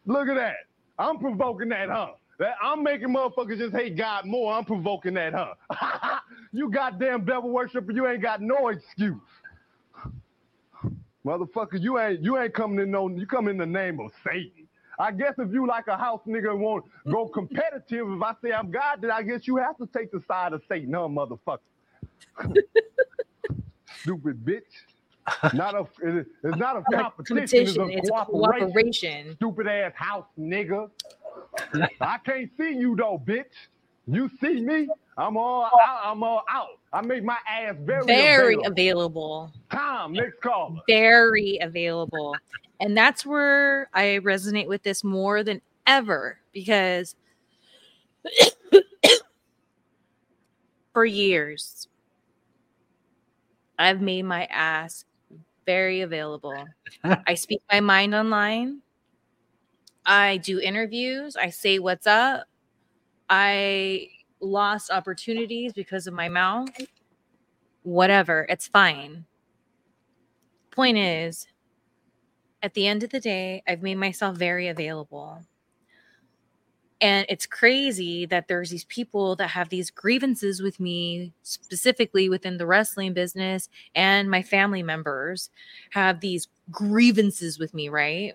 Look at that. I'm provoking that, huh? That I'm making motherfuckers just hate God more. I'm provoking that, huh? <laughs> you goddamn devil worshiper, you ain't got no excuse. Motherfucker, you ain't you ain't coming in no you come in the name of Satan. I guess if you like a house nigga and want go <laughs> competitive, if I say I'm God, then I guess you have to take the side of Satan, huh, motherfucker? <laughs> Stupid bitch. Not a it's not a competition, it's Competition. a It's a cooperation. cooperation. Stupid ass house nigga. I can't see you though, bitch. You see me? I'm all oh. out. I'm all out. I make my ass very, Very available. available. Tom, next caller. very available. And that's where I resonate with this more than ever because <coughs> for years I've made my ass very available. I speak my mind online. I do interviews. I say what's up. I lost opportunities because of my mouth. Whatever, it's fine point is at the end of the day i've made myself very available and it's crazy that there's these people that have these grievances with me specifically within the wrestling business and my family members have these grievances with me right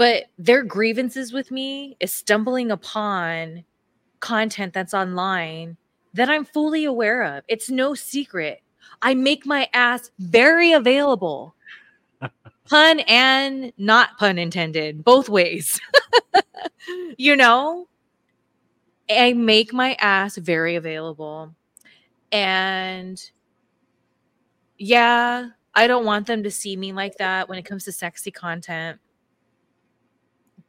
but their grievances with me is stumbling upon content that's online that i'm fully aware of it's no secret I make my ass very available. <laughs> pun and not pun intended, both ways. <laughs> you know, I make my ass very available. And yeah, I don't want them to see me like that when it comes to sexy content.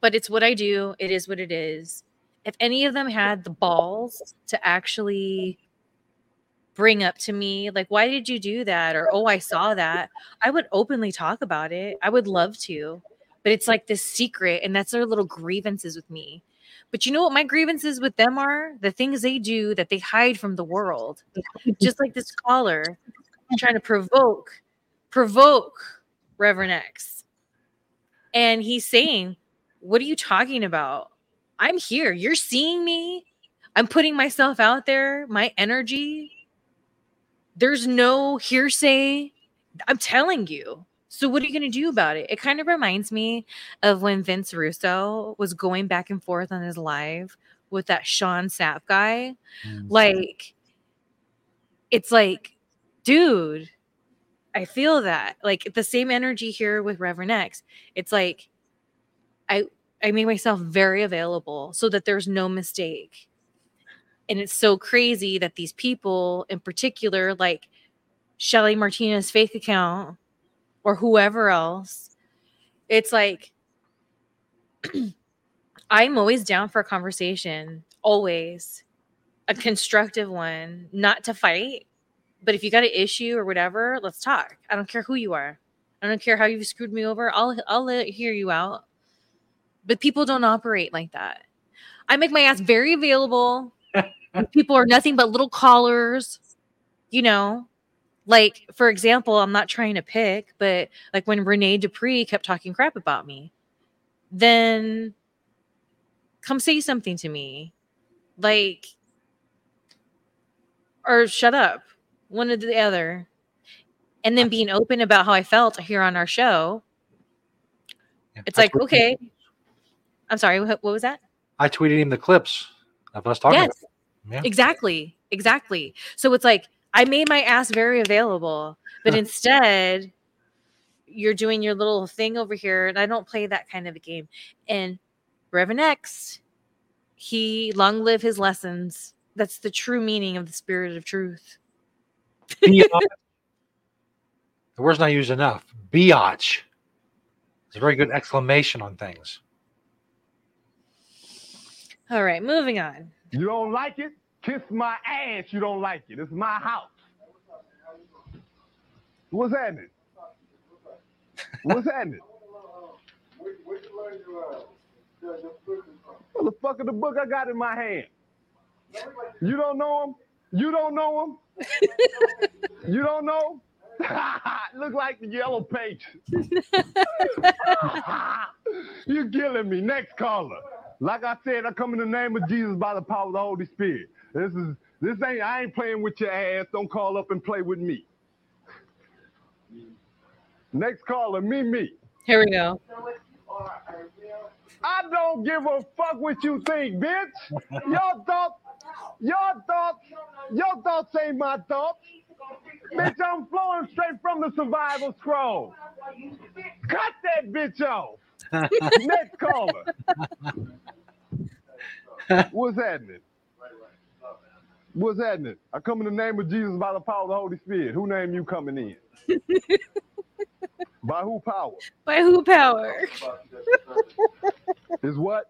But it's what I do. It is what it is. If any of them had the balls to actually bring up to me like why did you do that or oh i saw that i would openly talk about it i would love to but it's like this secret and that's their little grievances with me but you know what my grievances with them are the things they do that they hide from the world just like this caller trying to provoke provoke reverend x and he's saying what are you talking about i'm here you're seeing me i'm putting myself out there my energy there's no hearsay. I'm telling you. So what are you going to do about it? It kind of reminds me of when Vince Russo was going back and forth on his live with that Sean Sapp guy. Mm. Like it's like, dude, I feel that. Like the same energy here with Reverend X. It's like I I make myself very available so that there's no mistake. And it's so crazy that these people in particular, like Shelly Martinez fake account or whoever else, it's like <clears throat> I'm always down for a conversation, always a constructive one, not to fight. But if you got an issue or whatever, let's talk. I don't care who you are. I don't care how you've screwed me over. I'll I'll let hear you out. But people don't operate like that. I make my ass very available. <laughs> people are nothing but little callers, you know. Like, for example, I'm not trying to pick, but like when René Duprée kept talking crap about me, then come say something to me. Like, or shut up, one or the other. And then being open about how I felt here on our show. Yeah, It's like, okay. I'm sorry, what, what was that? I tweeted him the clips of us talking. Yes. Yeah. Exactly. Exactly. So it's like I made my ass very available, but instead you're doing your little thing over here, and I don't play that kind of a game. And Reverend X, he long live his lessons. That's the true meaning of the spirit of truth. Biatch. the word's not used enough. Biatch. It's a very good exclamation on things. All right, moving on. You don't like it? Kiss my ass. You don't like it. It's my house. What's happening? What's happening? Motherfucker, the book I got in my hand. You don't know him? You don't know him? <laughs> you don't know? <laughs> Look like the yellow page. <laughs> You're killing me. Next caller. Like I said, I come in the name of Jesus by the power of the Holy Spirit. This is this ain't I ain't playing with your ass. Don't call up and play with me. Next caller, me me. Here we go. I don't give a fuck what you think, bitch. Your thoughts, your thoughts, your thoughts ain't my thoughts. Bitch, I'm flowing straight from the survival scroll. Cut that bitch off. <laughs> Next caller. What's happening? What's happening? I come in the name of Jesus by the power of the Holy Spirit. Who name you coming in? <laughs> by who power? By who power? <laughs> Is what?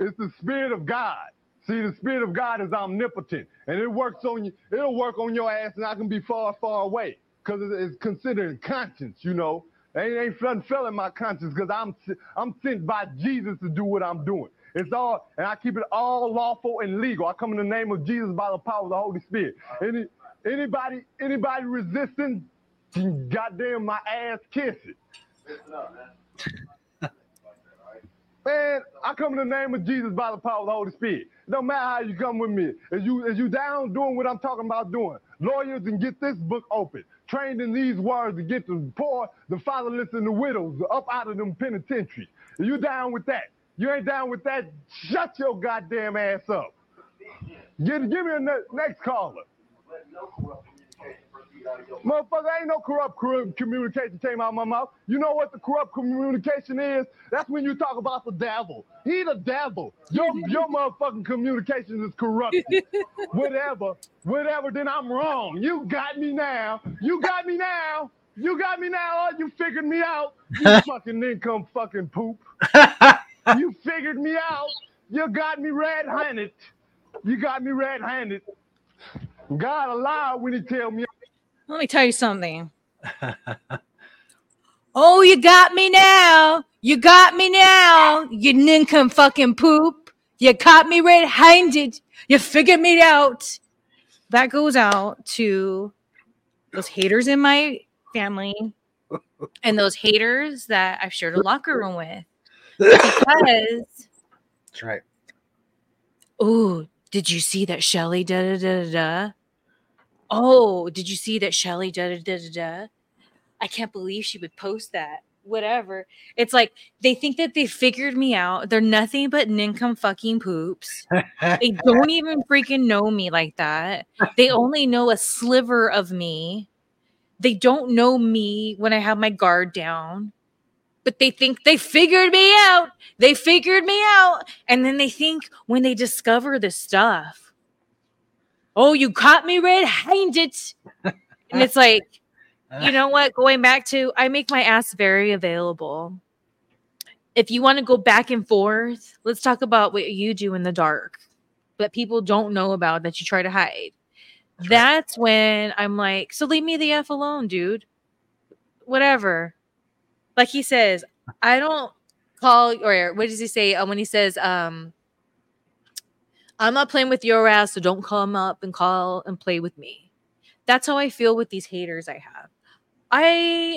It's the spirit of God. See, the spirit of God is omnipotent, and it works on you. It'll work on your ass, and I can be far, far away because it's considered conscience. You know, ain't ain't nothing fell in my conscience because I'm I'm sent by Jesus to do what I'm doing. It's all, and I keep it all lawful and legal. I come in the name of Jesus by the power of the Holy Spirit. Any anybody anybody resisting, goddamn my ass kiss it. Man, I come in the name of Jesus by the power of the Holy Spirit. No matter how you come with me. As you as you down doing what I'm talking about doing, lawyers and get this book open. Trained in these words to get the poor, the fatherless, and the widows up out of them penitentiaries. Are you down with that? You ain't down with that? Shut your goddamn ass up. Give, give me a ne- next caller. Motherfucker, ain't no corrupt, communication came out of my mouth. You know what the corrupt communication is? That's when you talk about the devil. He the devil. Your your motherfucking communication is corrupt. <laughs> whatever, whatever, then I'm wrong. You got me now. You got me now. You got me now. Oh, you figured me out. You <laughs> fucking income fucking poop. <laughs> You figured me out. You got me red-handed. You got me red-handed. God allowed when he tell me Let me tell you something. <laughs> oh, you got me now. You got me now. You nincom fucking poop. You caught me red handed. You figured me out. That goes out to those haters in my family and those haters that I've shared a locker room with. Because, That's right. oh, did you see that Shelly da da da da da? Oh, did you see that Shelly da da da da da? I can't believe she would post that. Whatever. It's like they think that they figured me out. They're nothing but nincom fucking poops. They don't <laughs> even freaking know me like that. They only know a sliver of me. They don't know me when I have my guard down. but they think they figured me out. They figured me out. And then they think when they discover this stuff, oh, you caught me red handed. and it's like, you know what? Going back to, I make my ass very available. If you want to go back and forth, let's talk about what you do in the dark that people don't know about that you try to hide. That's right. When I'm like, so leave me the F alone, dude. Whatever. Like he says, I don't call or what does he say uh, when he says, um, I'm not playing with your ass, so don't come up and call and play with me. That's how I feel with these haters I have. I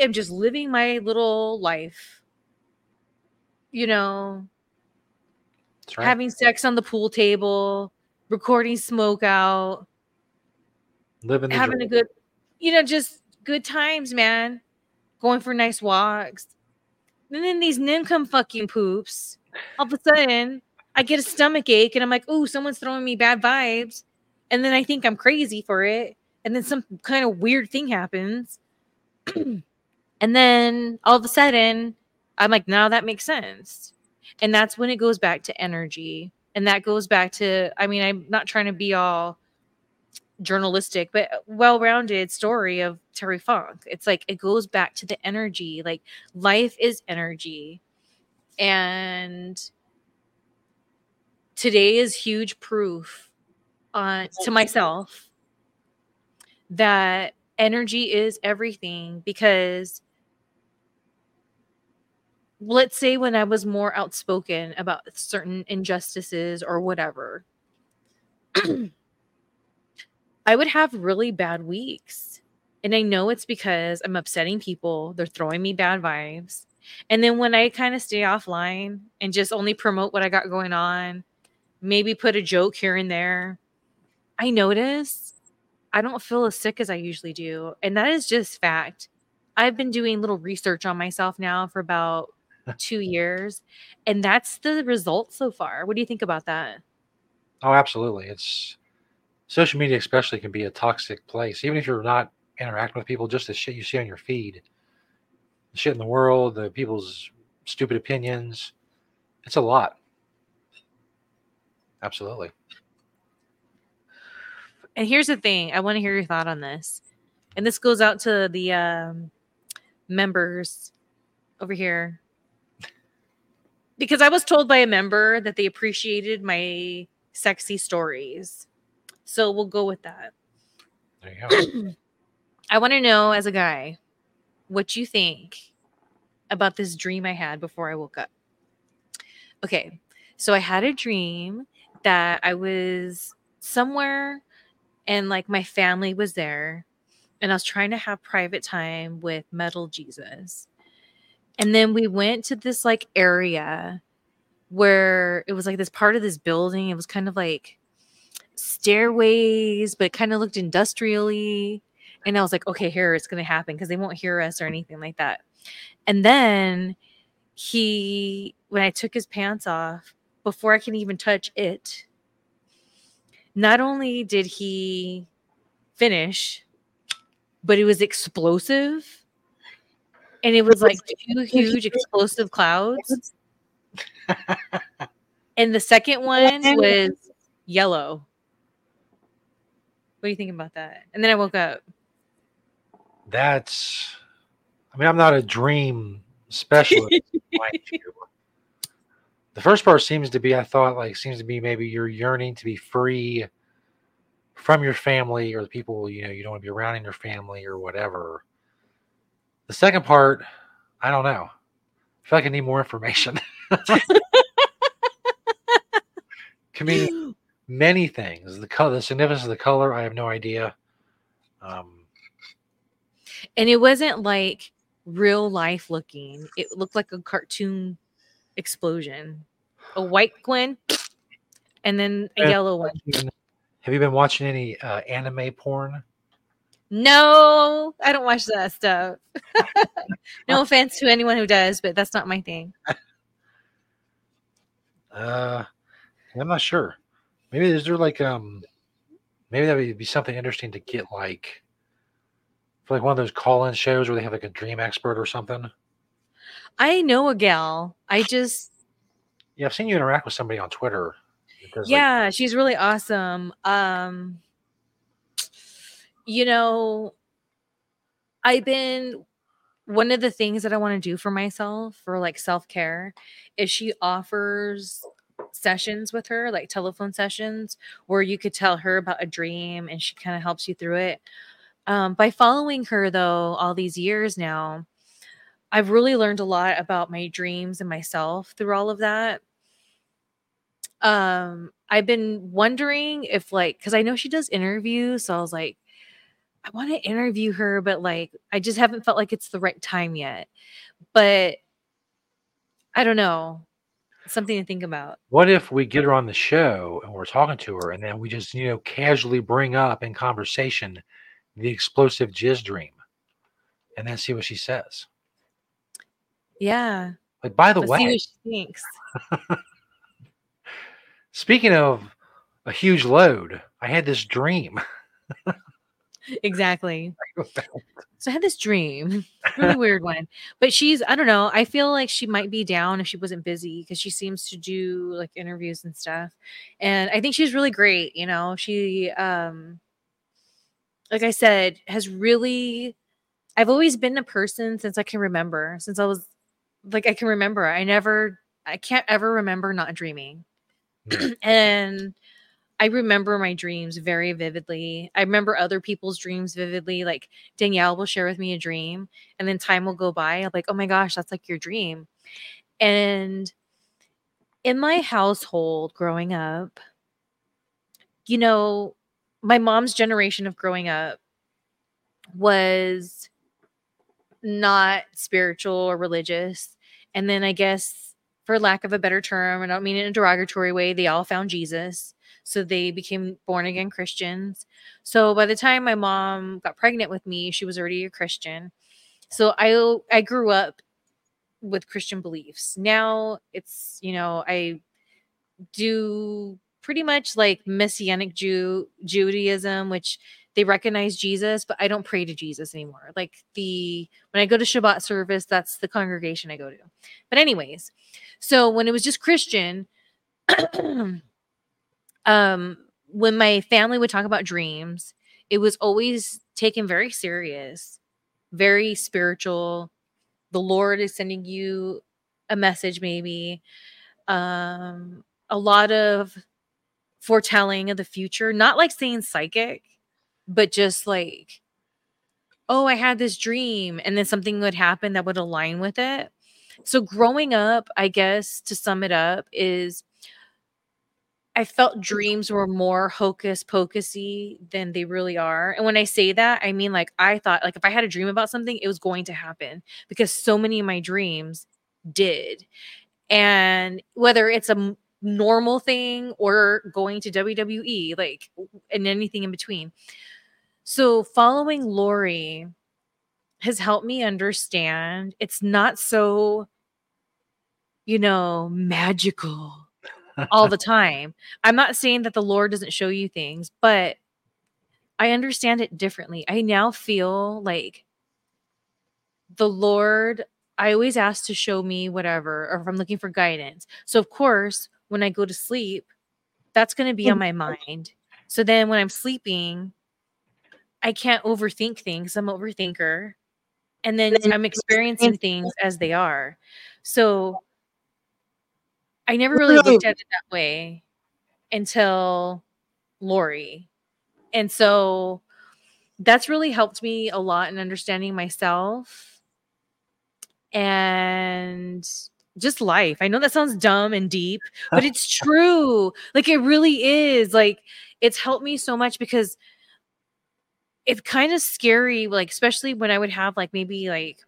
am just living my little life, you know, right. having sex on the pool table, recording smoke out, Living the having dream. a good, you know, just good times, man. Going for nice walks. And then these nincome fucking poops, all of a sudden, I get a stomach ache and I'm like, oh, someone's throwing me bad vibes. And then I think I'm crazy for it. And then some kind of weird thing happens. <clears throat> and then all of a sudden, I'm like, now that makes sense. And that's when it goes back to energy. And that goes back to, I mean, I'm not trying to be all journalistic but well-rounded story of Terry Funk. It's like it goes back to the energy. Like life is energy. And today is huge proof uh, on to myself that energy is everything because let's say when I was more outspoken about certain injustices or whatever <clears throat> I would have really bad weeks. And I know it's because I'm upsetting people. They're throwing me bad vibes. And then when I kind of stay offline and just only promote what I got going on, maybe put a joke here and there, I notice I don't feel as sick as I usually do. And that is just fact. I've been doing little research on myself now for about <laughs> two years. And that's the result so far. What do you think about that? Oh, absolutely. It's social media, especially, can be a toxic place. Even if you're not interacting with people, just the shit you see on your feed, the shit in the world, the people's stupid opinions. It's a lot. Absolutely. And here's the thing I want to hear your thought on this. And this goes out to the um, members over here. Because I was told by a member that they appreciated my sexy stories. So we'll go with that. There you go. <clears throat> I want to know, as a guy, what you think about this dream I had before I woke up. Okay, so I had a dream that I was somewhere and like my family was there, and I was trying to have private time with Metal Jesus. And then we went to this like area where it was like this part of this building. It was kind of like stairways, but kind of looked industrially. And I was like, okay, here it's going to happen because they won't hear us or anything like that. And then he, when I took his pants off, before I can even touch it, not only did he finish, but it was explosive. And it was like two <laughs> huge explosive clouds. <laughs> And the second one was yellow. What do you think about that? And then I woke up. That's, I mean, I'm not a dream specialist. <laughs> mind you. The first part seems to be, I thought, like, seems to be maybe you're yearning to be free from your family or the people, you know, you don't want to be around in your family or whatever. The second part, I don't know. I feel like I need more information. <laughs> Can mean many things. The color, the significance of the color, I have no idea. Um, And it wasn't like real life looking. It looked like a cartoon explosion. A white Gwen and then a yellow one. have you been watching any uh, anime porn? No, I don't watch that stuff. <laughs> no offense to anyone who does, but that's not my thing. Uh, I'm not sure. Maybe is there like um, maybe that would be something interesting to get like, for like one of those call-in shows where they have like a dream expert or something. I know a gal. I just Yeah, I've seen you interact with somebody on Twitter. that does, like- yeah, she's really awesome. Um you know, I've been one of the things that I want to do for myself for like self-care is she offers sessions with her, like telephone sessions where you could tell her about a dream and she kind of helps you through it. Um, by following her though all these years now, I've really learned a lot about my dreams and myself through all of that. Um, I've been wondering if like because I know she does interviews, so I was like, I want to interview her, but like I just haven't felt like it's the right time yet. But I don't know. Something to think about. What if we get her on the show and we're talking to her, and then we just you know casually bring up in conversation the explosive jizz dream, and then see what she says. Yeah. Like, by the Let's see way, what she thinks. speaking of a huge load, I had this dream. Exactly. <laughs> So I had this dream, <laughs> really weird one. But she's, I don't know. I feel like she might be down if she wasn't busy because she seems to do like interviews and stuff. And I think she's really great. You know, she, um, like I said, has really, I've always been a person since I can remember, since I was like, I can remember. I never, I can't ever remember not dreaming. Mm. <clears throat> and I remember my dreams very vividly. I remember other people's dreams vividly. Like Danielle will share with me a dream, and then time will go by. I'm like, oh my gosh, that's like your dream. And in my household growing up, you know, my mom's generation of growing up was not spiritual or religious. And then I guess, for lack of a better term, I don't mean in a derogatory way, they all found Jesus so they became born again Christians. So by the time my mom got pregnant with me, she was already a Christian. So I I grew up with Christian beliefs. Now it's, you know, I do pretty much like messianic Jew Judaism, which they recognize Jesus, but I don't pray to Jesus anymore. Like the when I go to Shabbat service, that's the congregation I go to. But anyways, so when it was just Christian, <clears throat> um when my family would talk about dreams, it was always taken very serious, very spiritual. The Lord is sending you a message, maybe. Um, a lot of foretelling of the future, not like saying psychic, but just like, oh, I had this dream, and then something would happen that would align with it. So, growing up, I guess to sum it up, is I felt dreams were more hocus pocusy than they really are. And when I say that, I mean like I thought like if I had a dream about something, it was going to happen because so many of my dreams did. And whether it's a normal thing or going to WWE, like and anything in between. So following Lori has helped me understand it's not so, you know, magical all the <laughs> time. I'm not saying that the Lord doesn't show you things, but I understand it differently. I now feel like the Lord, I always ask to show me whatever, or if I'm looking for guidance. So, of course, when I go to sleep, that's going to be on mm-hmm. my mind. So then when I'm sleeping, I can't overthink things. I'm an overthinker. And then I'm experiencing things as they are. So I never really looked at it that way until Lori. And so that's really helped me a lot in understanding myself and just life. I know that sounds dumb and deep, but <laughs> it's true. Like it really is. Like it's helped me so much because it's kind of scary, like especially when I would have like maybe like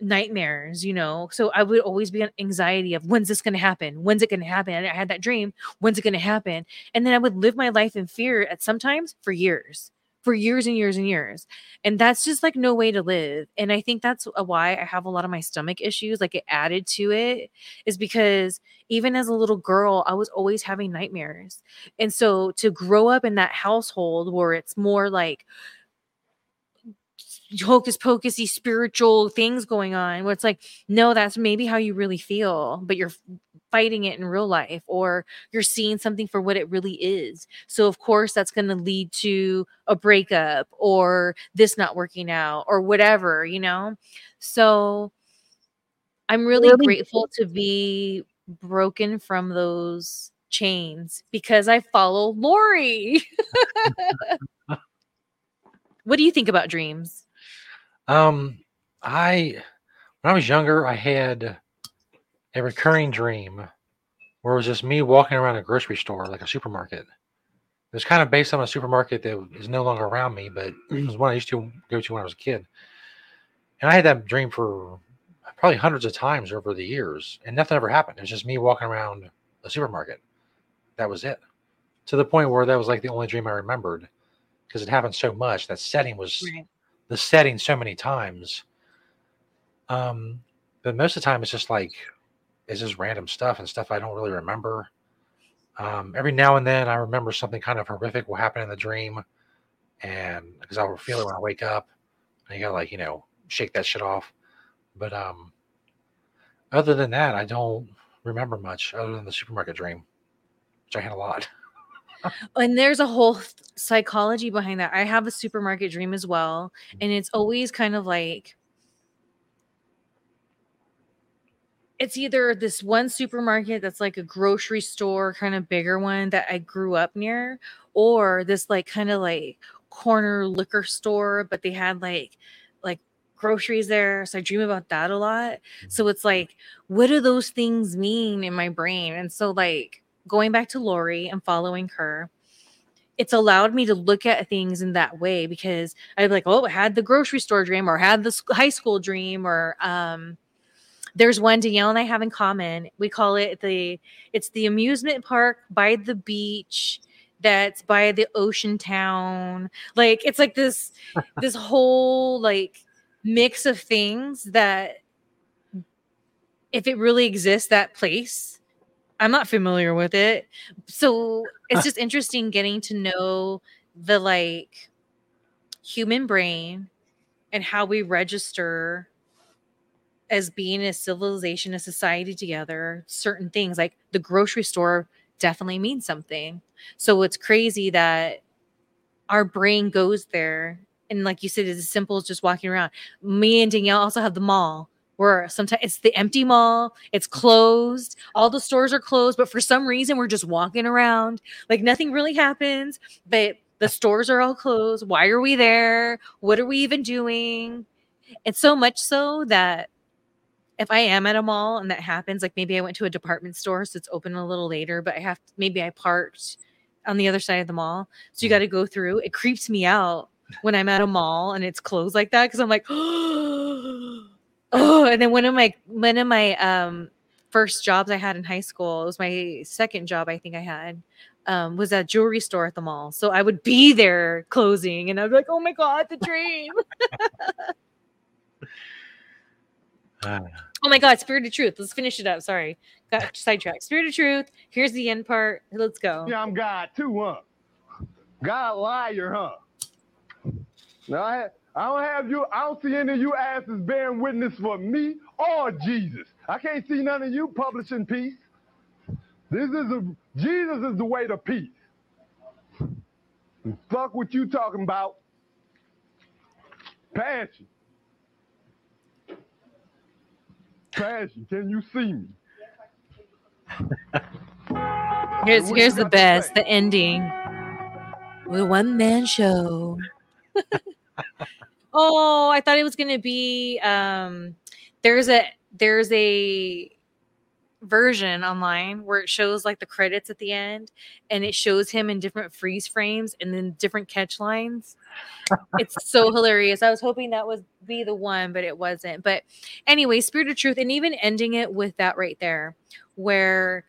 nightmares, you know. So I would always be on anxiety of when's this going to happen? When's it going to happen? I had that dream, when's it going to happen? And then I would live my life in fear at sometimes for years, for years and years and years. And that's just like no way to live. And I think that's why I have a lot of my stomach issues, like it added to it, is because even as a little girl, I was always having nightmares. And so to grow up in that household where it's more like hocus pocusy spiritual things going on where it's like no that's maybe how you really feel but you're fighting it in real life or you're seeing something for what it really is. So of course that's going to lead to a breakup or this not working out or whatever you know? So i'm really, Really? grateful to be broken from those chains because i follow lori. <laughs> What do you think about dreams? Um, I when I was younger, I had a recurring dream where it was just me walking around a grocery store, like a supermarket. It was kind of based on a supermarket that is no longer around me, but it was one I used to go to when I was a kid. And I had that dream for probably hundreds of times over the years, and nothing ever happened. It was just me walking around a supermarket. That was it. To the point where that was like the only dream I remembered because it happened so much. That setting was the setting so many times. Um, but most of the time it's just like it's just random stuff and stuff I don't really remember. Um, every now and then I remember something kind of horrific will happen in the dream, and because I'll feel it when I wake up, and you gotta like you know shake that shit off. But um, other than that, I don't remember much other than the supermarket dream, which I had a lot. <laughs> and there's a whole th- psychology behind that. I have a supermarket dream as well, and it's always kind of like it's either this one supermarket that's like a grocery store, kind of bigger one that I grew up near, or this like kind of like corner liquor store, but they had like like groceries there. So I dream about that a lot. So it's like, what do those things mean in my brain? And so like going back to Lori and following her, it's allowed me to look at things in that way because I'd be like, oh, I had the grocery store dream or had the high school dream or um there's one Danielle and I have in common. We call it the it's the amusement park by the beach that's by the ocean town. Like it's like this <laughs> this whole like mix of things that if it really exists that place i'm not familiar with it so it's <laughs> just interesting getting to know the like human brain and how we register as being a civilization a society together certain things like the grocery store definitely means something. So it's crazy that our brain goes there and like you said it's as simple as just walking around. Me and danielle also have the mall where sometimes it's the empty mall it's closed all the stores are closed but for some reason we're just walking around. Like nothing really happens but the stores are all closed. Why are we there? What are we even doing? It's so much so that if I am at a mall and that happens, like maybe I went to a department store, so it's open a little later, but I have maybe I parked on the other side of the mall. So you got to go through. It creeps me out when I'm at a mall and it's closed like that because I'm like, <gasps> oh, and then one of my one of my um first jobs I had in high school, it was my second job I think I had. Um, was at jewelry store at the mall. So I would be there closing and I'd be like, oh my God, the dream. <laughs> Ah, <sighs> Oh my God, Spirit of Truth. Let's finish it up. Sorry, got sidetracked. Spirit of Truth. Here's the end part. Let's go. Yeah, I'm God too, huh? God liar, huh? Now I, I don't have you. I don't see any of you asses bearing witness for me or Jesus. I can't see none of you publishing peace. This is a Jesus is the way to peace. Fuck what you talking about. Passion. Passion. Can you see me? <laughs> Here's here's the best, the ending. The one man show. <laughs> oh, I thought it was gonna be um there's a there's a version online where it shows like the credits at the end and it shows him in different freeze frames and then different catch lines. It's so hilarious. I was hoping that would be the one, but it wasn't. But anyway, Spirit of Truth, and even ending it with that right there, where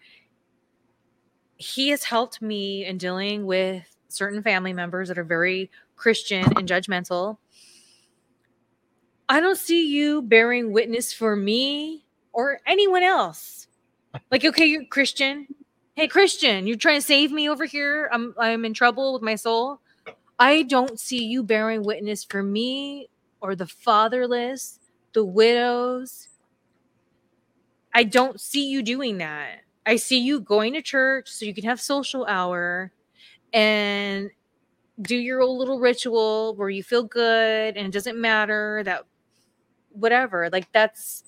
he has helped me in dealing with certain family members that are very Christian and judgmental. I don't see you bearing witness for me or anyone else. Like, okay, you're Christian. Hey, Christian, you're trying to save me over here. I'm I'm in trouble with my soul. I don't see you bearing witness for me or the fatherless, the widows. I don't see you doing that. I see you going to church so you can have social hour and do your old little ritual where you feel good and it doesn't matter that whatever. Like that's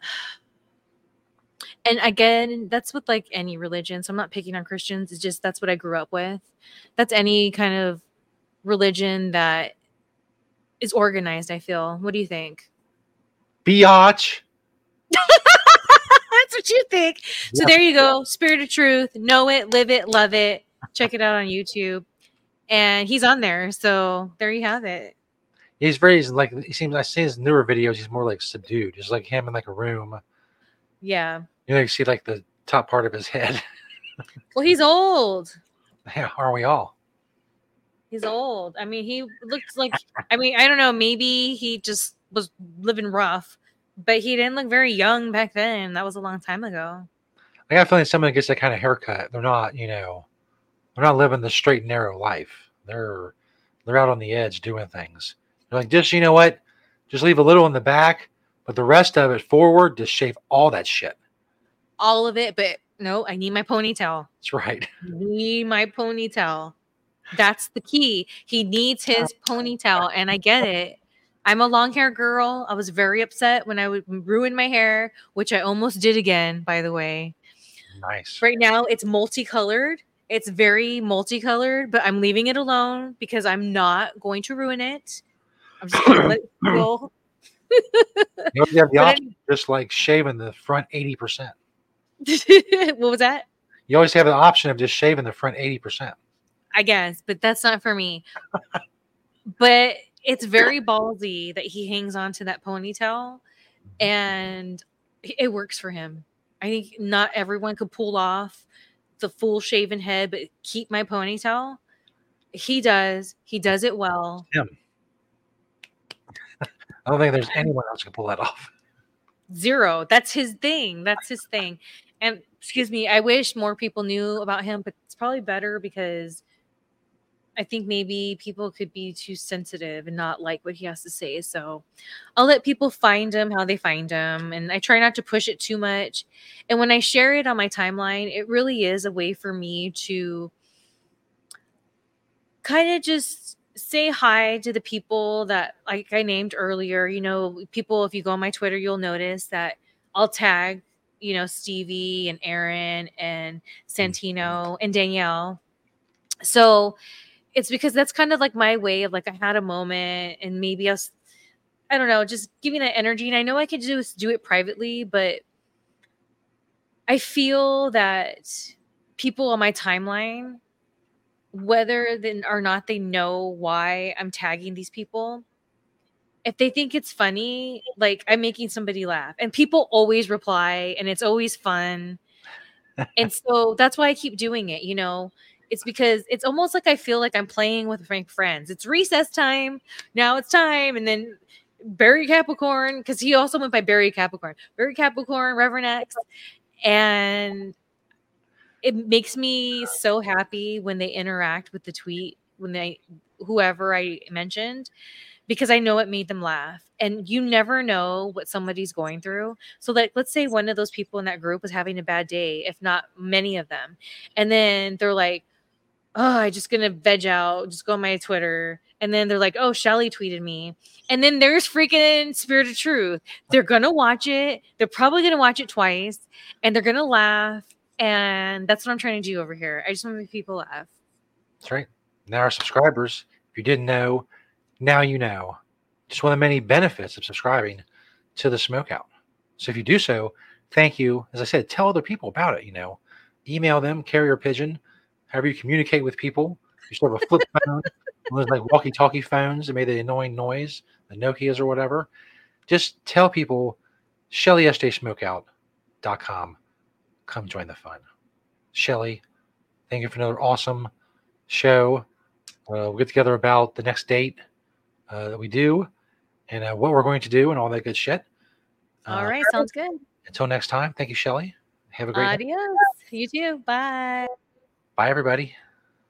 <sighs> and again, that's with like any religion. So I'm not picking on Christians. It's just that's what I grew up with. That's any kind of religion that is organized, I feel. What do you think? Biatch. <laughs> That's what you think. So there you go. Spirit of truth. Know it, live it, love it. Check it out on YouTube. And he's on there. So there you have it. He's very like he seems I see his newer videos, he's more like subdued. It's like him in like a room. Yeah. You know, you see like the top part of his head. <laughs> Well, he's old. yeah, aren't we all? He's old. I mean, he looks like I mean, I don't know, maybe he just was living rough, but he didn't look very young back then. That was a long time ago. I got a feeling someone gets that kind of haircut. They're not, you know, they're not living the straight and narrow life. They're they're out on the edge doing things. They're like, just you know what? Just leave a little in the back, but the rest of it forward, just shave all that shit. All of it, but no, I need my ponytail. That's right. need my ponytail. That's the key. He needs his ponytail, and I get it. I'm a long hair girl. I was very upset when I would ruin my hair, which I almost did again, by the way. Nice. Right now, it's multicolored. It's very multicolored, but I'm leaving it alone because I'm not going to ruin it. I'm just going to let <coughs> it go. <laughs> You have the option, just like shaving the front 80%. <laughs> what was that? You always have the option of just shaving the front 80%. I guess, but that's not for me. but it's very ballsy that he hangs on to that ponytail and it works for him. I think not everyone could pull off the full shaven head, but keep my ponytail. He does. He does it well. I don't think there's anyone else who can pull that off. Zero. That's his thing. That's his thing. And excuse me, I wish more people knew about him, but it's probably better because I think maybe people could be too sensitive and not like what he has to say. So I'll let people find him how they find him. And I try not to push it too much. And when I share it on my timeline, it really is a way for me to kind of just say hi to the people that like I named earlier. You know, people if you go on my Twitter, you'll notice that I'll tag, you know, Stevie and Aaron and mm, Santino and Danielle. So it's because that's kind of like my way of like I had a moment and maybe I was I don't know, just giving that energy. And I know I could just do it privately, but I feel that people on my timeline whether then or not they know why I'm tagging these people, if they think it's funny, like I'm making somebody laugh, and people always reply, and it's always fun. <laughs> and so that's why I keep doing it, you know. It's because it's almost like I feel like I'm playing with my friends. It's recess time. Now it's time. And then Barry Capricorn, because he also went by Barry Capricorn. Barry Capricorn, Reverend X. And it makes me so happy when they interact with the tweet when they whoever I mentioned because I know it made them laugh. And you never know what somebody's going through. So like let's say one of those people in that group was having a bad day, if not many of them. And then they're like, "Oh, I just to veg out, just go on my Twitter." And then they're like, "Oh, Shelly tweeted me." And then there's freaking Spirit of Truth. They're to watch it. They're probably to watch it twice and they're to laugh and that's what I'm trying to do over here. I just want to make people laugh. That's right. Now our subscribers, if you didn't know, now you know. Just one of the many benefits of subscribing to the Smokeout. So if you do so, thank you. As I said, tell other people about it. You know, email them, carrier pigeon, however you communicate with people. You still have a flip phone, <laughs> one of those like walkie-talkie phones that made the annoying noise, the Nokia's or whatever. Just tell people ShellySJSmokeout.com. Come join the fun. Shelly, thank you for another awesome show. Uh, we'll get together about the next date uh, that we do and uh, what we're going to do and all that good shit. All Uh, right, sounds good. Until next time, thank you, Shelly. Have a great day. Adios. You too. Bye. Bye, everybody.